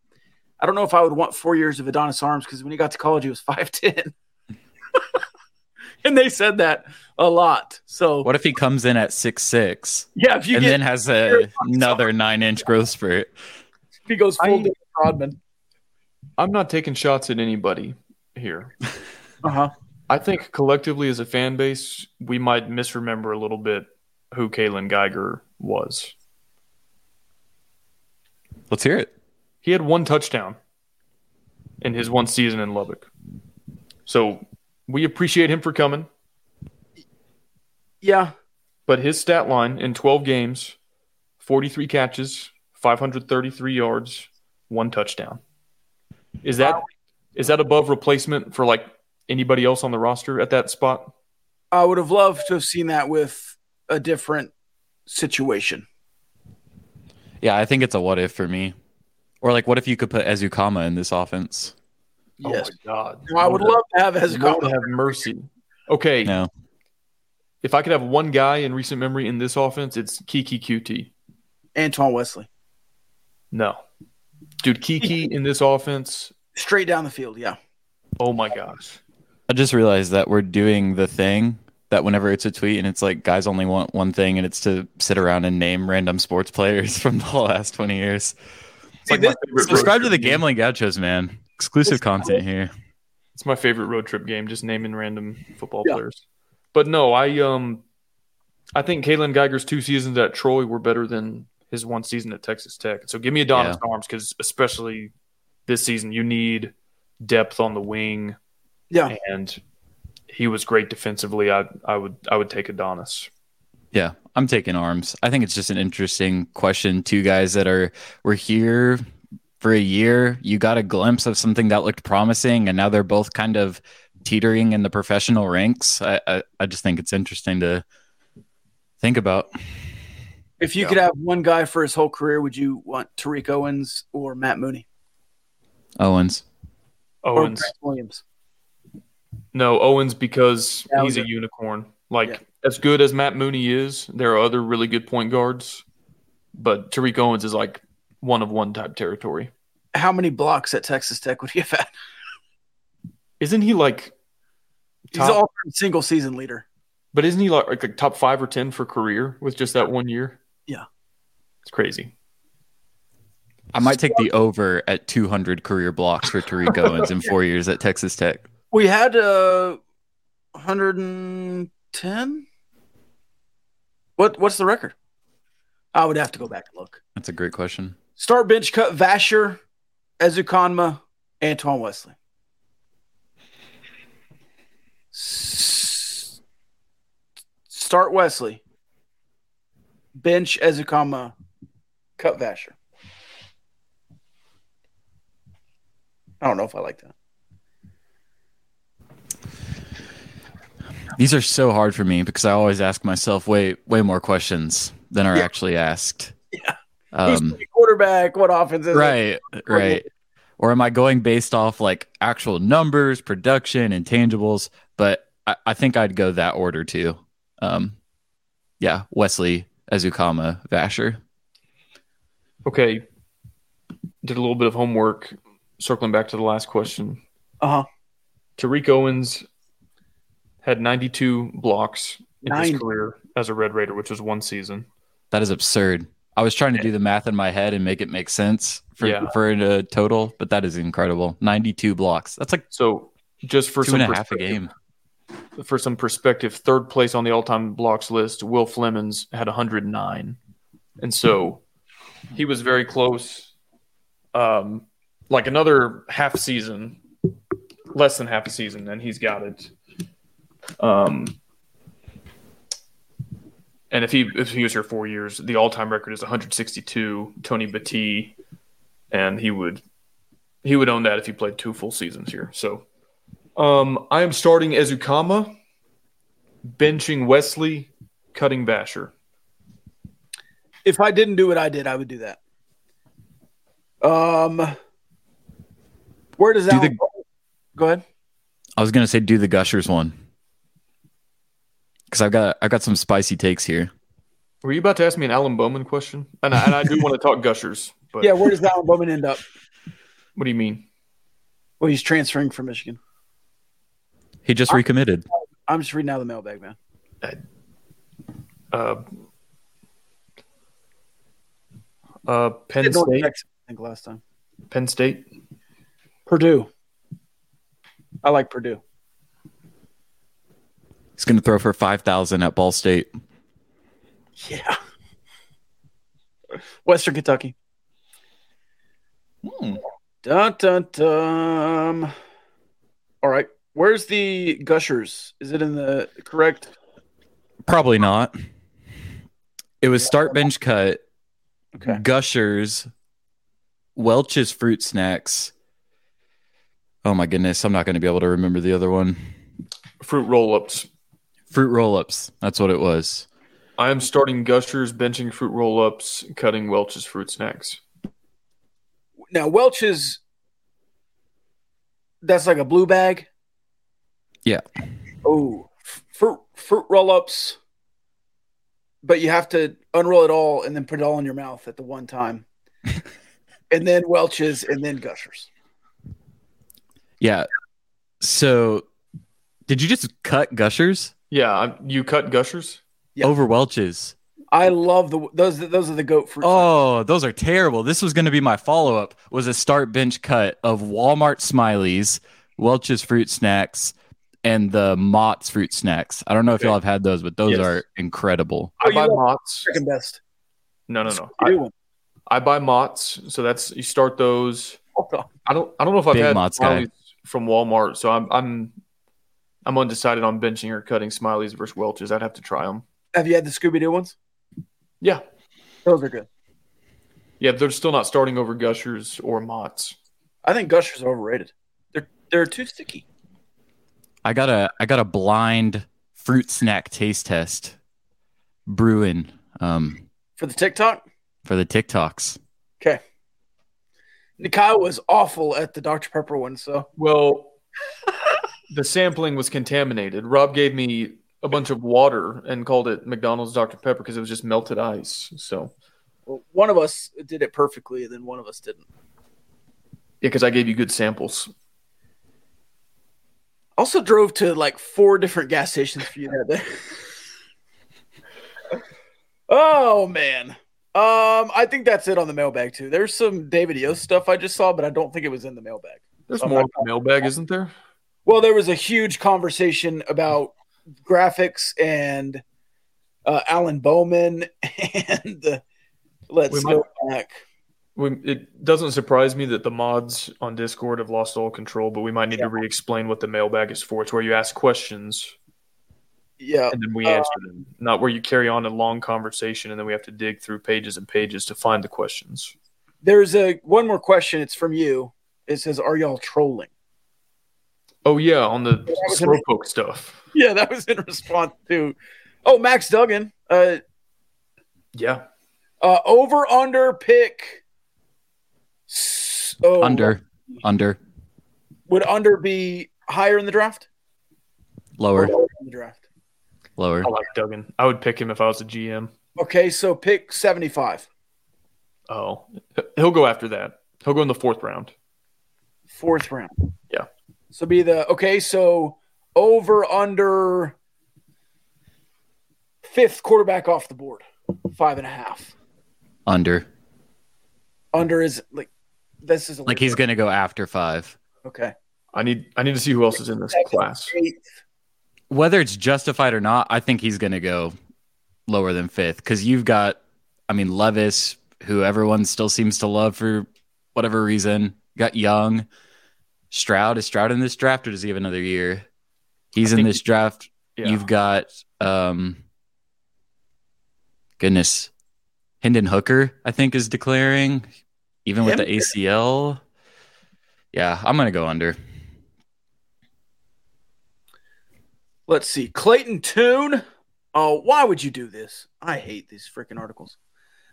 I don't know if I would want four years of Adonis Arms because when he got to college he was [LAUGHS] five ten. [LAUGHS] and they said that a lot. So What if he comes in at six six yeah, if you and get then has a, another nine inch growth spurt? if he goes full I- Rodman. I'm not taking shots at anybody here. [LAUGHS] Uh huh. I think collectively as a fan base, we might misremember a little bit who Kaylon Geiger was. Let's hear it. He had one touchdown in his one season in Lubbock. So we appreciate him for coming, Yeah, but his stat line in 12 games 43 catches, 533 yards, one touchdown. Is that is that above replacement for like anybody else on the roster at that spot? I would have loved to have seen that with a different situation. Yeah, I think it's a what if for me. Or like, what if you could put Ezukanma in this offense? Oh yes, Oh my god. I would love to have Lord have mercy. Okay, No. if I could have one guy in recent memory in this offense, it's Keke Coutee. Antoine Wesley No. Dude, Keke [LAUGHS] in this offense, straight down the field. Yeah, oh my gosh. I just realized that we're doing the thing that whenever it's a tweet and it's like guys only want one thing and it's to sit around and name random sports players [LAUGHS] from the last 20 years. It's like my Subscribe to the game. Gambling Gauchos, man. Exclusive content here. It's my favorite road trip game, just naming random football Yeah. players. But no, I um I think Kaylon Geiger's two seasons at Troy were better than his one season at Texas Tech. So give me Adonis Arms because especially this season, you need depth on the wing. yeah. And he was great defensively. I I would I would take Adonis. Yeah, I'm taking arms. I think it's just an interesting question. Two guys that are were here for a year. You got a glimpse of something that looked promising, and now they're both kind of teetering in the professional ranks. I I, I just think it's interesting to think about. If you could have one guy for his whole career, would you want Tariq Owens or Matt Mooney Owens. or Owens. Grant Williams? No, Owens because Yeah, he's a unicorn. Like Yeah. as good as Matt Mooney is, there are other really good point guards, but Tariq Owens is like one of one type territory. How many blocks at Texas Tech would he have had? Isn't he like? He's all single season leader. but isn't he like, like a top five or ten for career with just that one year? Yeah. it's crazy. I might take the over at 200 career blocks for Tariq [LAUGHS] Owens in four years at Texas Tech. We had uh 110. What what's the record? I would have to go back and look. That's a great question. Start bench cut Vasher, Ezukanma, Antoine Wesley. S- Start Wesley. Bench Ezukanma, cut Vasher. I don't know if I like that. These are so hard for me because I always ask myself way way more questions than are Yeah. actually asked. Yeah. Um, Who's quarterback? What offense is it? right, right. Or am I going based off like actual numbers, production, intangibles? But I, I think I'd go that order too. Um, yeah, Wesley, Ezukanma, Vasher. Okay, did a little bit of homework. Circling back to the last question, Uh huh. Tariq Owens had 92 blocks in his career as a Red Raider, which was one season. That is absurd. I was trying to do the math in my head and make it make sense for Yeah. for a total, but that is incredible. Ninety two blocks. That's like So just for two some and a half a perspective- game. for some perspective, third place on the all-time blocks list, Will Flemons had 109, and so he was very close. Um, like another half season, less than half a season, and he's got it. Um, and if he if he was here four years, the all-time record is 162. Tony Battie, and he would he would own that if he played two full seasons here. So. Um, I am starting Ezukanma, benching Wesley, cutting Vasher. If I didn't do what I did, I would do that. Um, where does Do that the- go ahead? I was gonna say do the Gushers one because I've got I've got some spicy takes here. Were you about to ask me an Alan Bowman question? And I, and I do want to talk Gushers, but Yeah, where does Alan Bowman end up? what do you mean? Well, he's transferring from Michigan. He just recommitted. I I'm just reading out the mailbag, man. Uh, uh, Penn North State. Texas, I think last time. Penn State. Purdue. I like Purdue. He's going to throw for 5,000 at Ball State. Yeah. Western Kentucky. Hmm. Dun dun dun. All right. Where's the Gushers? Is it in the correct? Probably not. It was start bench cut, Okay. Gushers, Welch's fruit snacks. Oh my goodness, I'm not going to be able to remember the other one. Fruit roll ups. Fruit roll ups. That's what it was. I am starting Gushers, benching fruit roll ups, cutting Welch's fruit snacks. Now Welch's. That's like a blue bag. Yeah. Oh, fruit fruit roll ups. But you have to unroll it all and then put it all in your mouth at the one time. [LAUGHS] and then Welch's and then Gushers. Yeah. So, did you just cut Gushers Yeah, I, you cut Gushers? Yeah. over Welch's? I love the those those are the goat fruit. Oh, those are terrible. This was going to be my follow up. Was a start bench cut of Walmart Smileys, Welch's fruit snacks, and the Mott's fruit snacks. I don't know if Okay. y'all have had those, but those Yes. are incredible. I you buy Mott's. second best. No, no, no. I. I buy Mott's. So that's you start those. I don't. I don't know if I've Big had Mott's guy. From Walmart. So I'm. I'm. I'm undecided on benching or cutting Smileys versus Welch's. I'd have to try them. Have you had the Scooby Doo ones? Yeah, Those are good. yeah. They're still not starting over Gushers or Mott's. I think Gushers are overrated. They're they're too sticky. I got a I got a blind fruit snack taste test brewing um, For the TikTok, for the TikToks. okay. Kyle was awful at the Dr. Pepper one, so Well, [LAUGHS] the sampling was contaminated. Rob gave me a bunch of water and called it McDonald's Dr Pepper because it was just melted ice. So well, one of us did it perfectly, and then one of us didn't. yeah, because I gave you good samples. Also drove to like four different gas stations for you that day. [LAUGHS] oh man. Um, I think that's it on the mailbag too. There's some David Yost stuff I just saw, but I don't think it was in the mailbag. There's So more in the mailbag, isn't there? Well, there was a huge conversation about graphics and uh, Alan Bowman [LAUGHS] and uh, let's go back. We, it doesn't surprise me that the mods on Discord have lost all control, but we might need to re-explain what the mailbag is for. It's where you ask questions Yeah, and then we Uh, answer them, not where you carry on a long conversation and then we have to dig through pages and pages to find the questions. there's a one more question. It's from you. It says, "Are y'all trolling?" Oh yeah, on the was in- slowpoke stuff. Yeah, that was in response to. Oh, Max Duggan. Uh, Yeah, uh, over under pick. s- Oh, Under, under, would under be higher in the draft? lower, lower in the draft. lower. I like Duggan. I would pick him if I was a GM. Okay, so pick seventy-five. Oh, he'll go after that. He'll go in the fourth round. fourth round. Yeah. So be the okay. So over under fifth quarterback off the board, five and a half. Under. Under is like this is a Like he's going to go after five. okay. I need I need to see who else is in this class. Whether it's justified or not, I think he's going to go lower than fifth because you've got, I mean, Levis, who everyone still seems to love for whatever reason. You got Young. Stroud. Is Stroud in this draft or does he have another year? He's I in this draft. Yeah. You've got, um, goodness, Hendon Hooker, I think, is declaring, even with the ACL. Yeah, I'm going to go under. Let's see. Clayton Tune. Oh, why would you do this? I hate these freaking articles.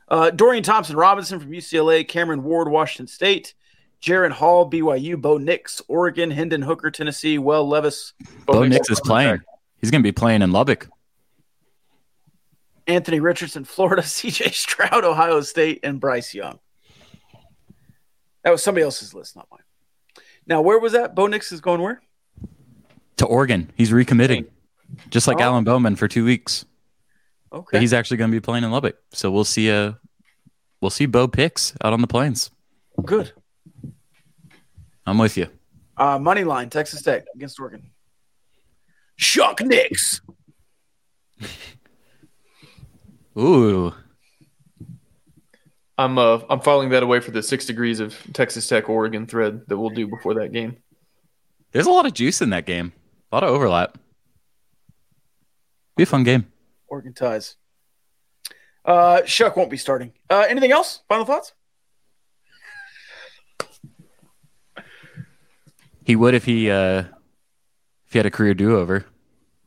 Uh, Dorian Thompson Robinson from UCLA, Cameron Ward, Washington State, Jaren Hall, BYU, Bo Nix, Oregon, Hendon Hooker, Tennessee, Well Levis, Bo Nix is playing. He's going to be playing in Lubbock. Anthony Richardson, Florida, [LAUGHS] CJ Stroud, Ohio State, and Bryce Young. That was somebody else's list, not mine. Now, where was that? Bo Nix is going where? To Oregon. He's recommitting. just like Oh. Alan Bowman for two weeks. Okay. But he's actually going to be playing in Lubbock, so we'll see. Uh, we'll see Bo Picks out on the plains. Good. I'm with you. Uh, money line, Texas Tech against Oregon. Shuck Nicks. [LAUGHS] Ooh, I'm uh I'm filing that away for the six degrees of Texas Tech Oregon thread that we'll do before that game. there's a lot of juice in that game. A lot of overlap. Be a fun game. Oregon ties. Uh, Shough won't be starting. Uh, anything else? Final thoughts? He would if he uh, if he had a career do over.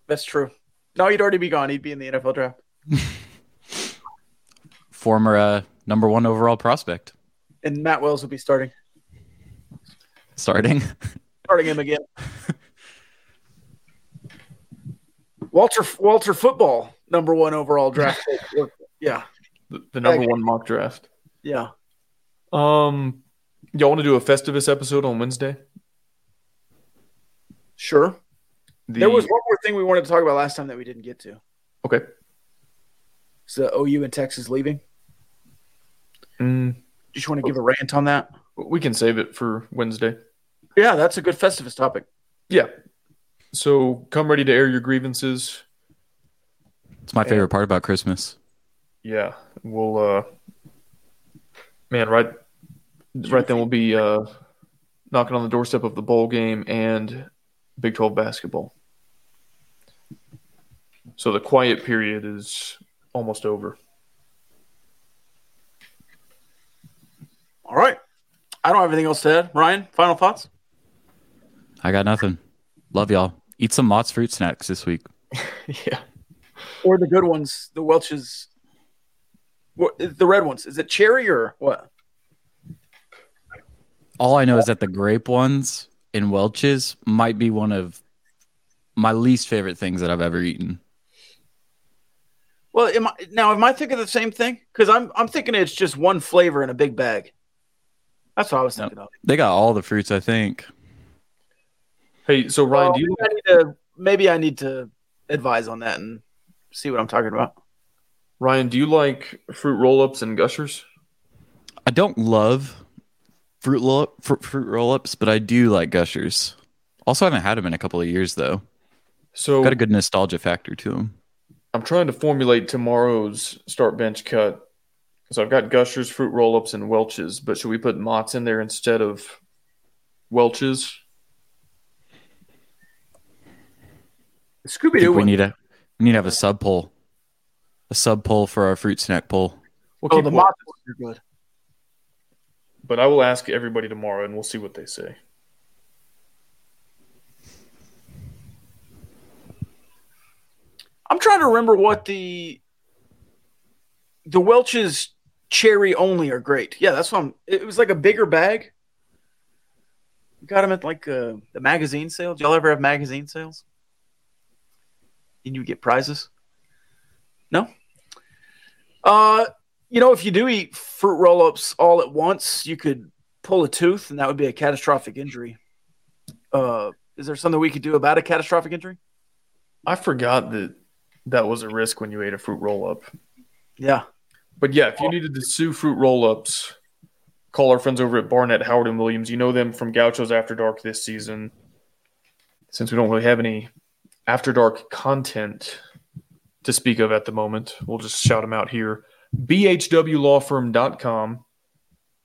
That's true. No, he'd already be gone. He'd be in the NFL draft. [LAUGHS] Former uh, number one overall prospect And Matt Wells will be starting. starting. Starting him again. Walter Walter football number one overall draft. yeah, The, the number Okay. one mock draft. yeah. Um, y'all want to do a Festivus episode on Wednesday? Sure. The, There was one more thing we wanted to talk about last time that we didn't get to. okay. It's the OU and Texas leaving. Mm, Just want to give a rant on that. we can save it for Wednesday. Yeah, that's a good Festivus topic. Yeah. So come ready to air your grievances. It's my favorite part about Christmas. Yeah, we'll uh man, right right then we'll be uh knocking on the doorstep of the bowl game and Big 12 basketball. So the quiet period is almost over. All right. I don't have anything else to add. Ryan, final thoughts? I got nothing. Love y'all. Eat some Mott's fruit snacks this week. [LAUGHS] yeah. Or the good ones, the Welch's, what, the red ones. Is it cherry or what? All I know is that the grape ones in Welch's might be one of my least favorite things that I've ever eaten. Well, am I, now am I thinking the same thing? Because I'm I'm thinking it's just one flavor in a big bag. That's what I was No. thinking of. They got all the fruits, I think. Hey, so Ryan, Well, do you maybe, I need to, maybe I need to advise on that and see what I'm talking about. Ryan, do you like fruit roll-ups and gushers? I don't love fruit roll fr- fruit roll ups, but I do like gushers. Also, I haven't had them in a couple of years though. So Got a good nostalgia factor to them. I'm trying to formulate tomorrow's start bench cut. So I've got Gushers, Fruit Roll-Ups, and Welch's, but should we put Mott's in there instead of Welch's? Scooby Doo. we need a we need to have a sub poll, a sub poll for our fruit snack poll. We'll Oh, keep the one, mock ones are good. But I will ask everybody tomorrow, and we'll see what they say. I'm trying to remember what the the Welch's cherry only are great. Yeah, that's I'm. It was like a bigger bag. Got them at like uh, the magazine sale. Do y'all ever have magazine sales? And you get prizes? No. Uh, you know, if you do eat fruit roll-ups all at once, you could pull a tooth, and that would be a catastrophic injury. Uh, is there something we could do about a catastrophic injury? I forgot that that was a risk when you ate a fruit roll-up. Yeah. But yeah, if you needed to sue Fruit Roll-Ups, call our friends over at Barnett, Howard, and Williams. You know them from Gauchos After Dark this season. Since we don't really have any After Dark content to speak of at the moment, we'll just shout them out here. BHWLawFirm.com.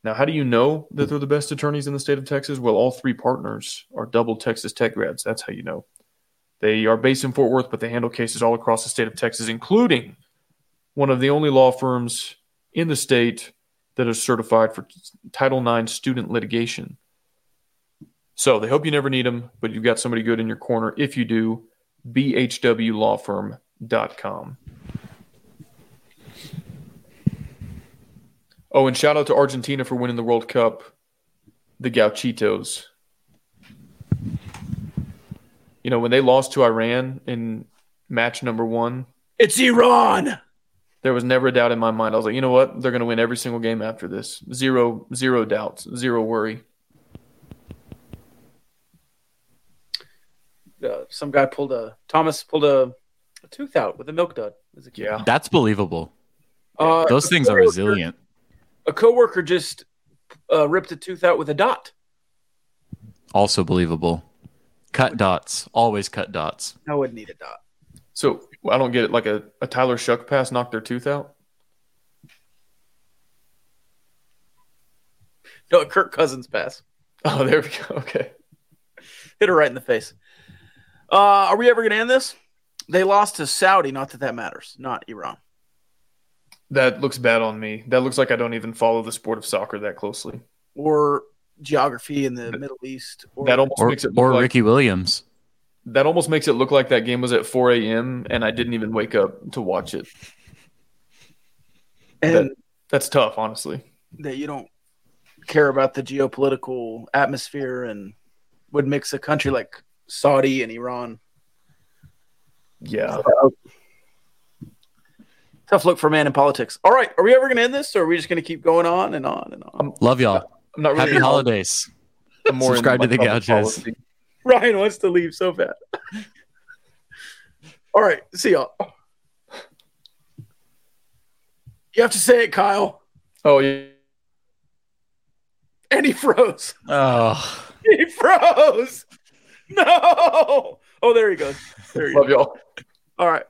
Now, how do you know that they're the best attorneys in the state of Texas? Well, all three partners are double Texas Tech grads. That's how you know. They are based in Fort Worth, but they handle cases all across the state of Texas, including one of the only law firms in the state that is certified for Title IX student litigation. So they hope you never need them, but you've got somebody good in your corner. If you do, bhwlawfirm.com. Oh, and shout out to Argentina for winning the World Cup, the Gauchitos. You know, when they lost to Iran in match number one, It's Iran. there was never a doubt in my mind. I was like, you know what? They're going to win every single game after this. Zero, zero doubts, zero worry. uh, some guy pulled a Thomas pulled a, a tooth out with a milk dud as a. Yeah. That's believable. Uh, Those things are coworker- resilient. A coworker just uh, ripped a tooth out with a dot. Also believable. Cut dots. Always cut dots. I would need a dot. So I don't get it. Like a, a Tyler Shough pass knocked their tooth out. No, a Kirk Cousins pass. Oh, there we go. [LAUGHS] Okay. Hit her right in the face. Uh, are we ever going to end this? They lost to Saudi. Not that that matters. Not Iran. That looks bad on me. That looks like I don't even follow the sport of soccer that closely. Or geography in the Middle East. Or That almost Or, makes it look or like, Ricky Williams. that almost makes it look like that game was at 4 a.m. and I didn't even wake up to watch it. and that- That's tough, honestly. that you don't care about the geopolitical atmosphere and would mix a country like Saudi and Iran. Yeah. Uh, Tough look for a man in politics. All right, are we ever going to end this, or are we just going to keep going on and on and on? Love y'all. I'm not really Happy holidays. I'm more Subscribe to the my public Gauchos. policy. Ryan wants to leave so bad. All right, see y'all. You have to say it, Kyle. Oh, yeah. And he froze. Oh. He froze. No. Oh, there he goes. There he goes. Love y'all. All right.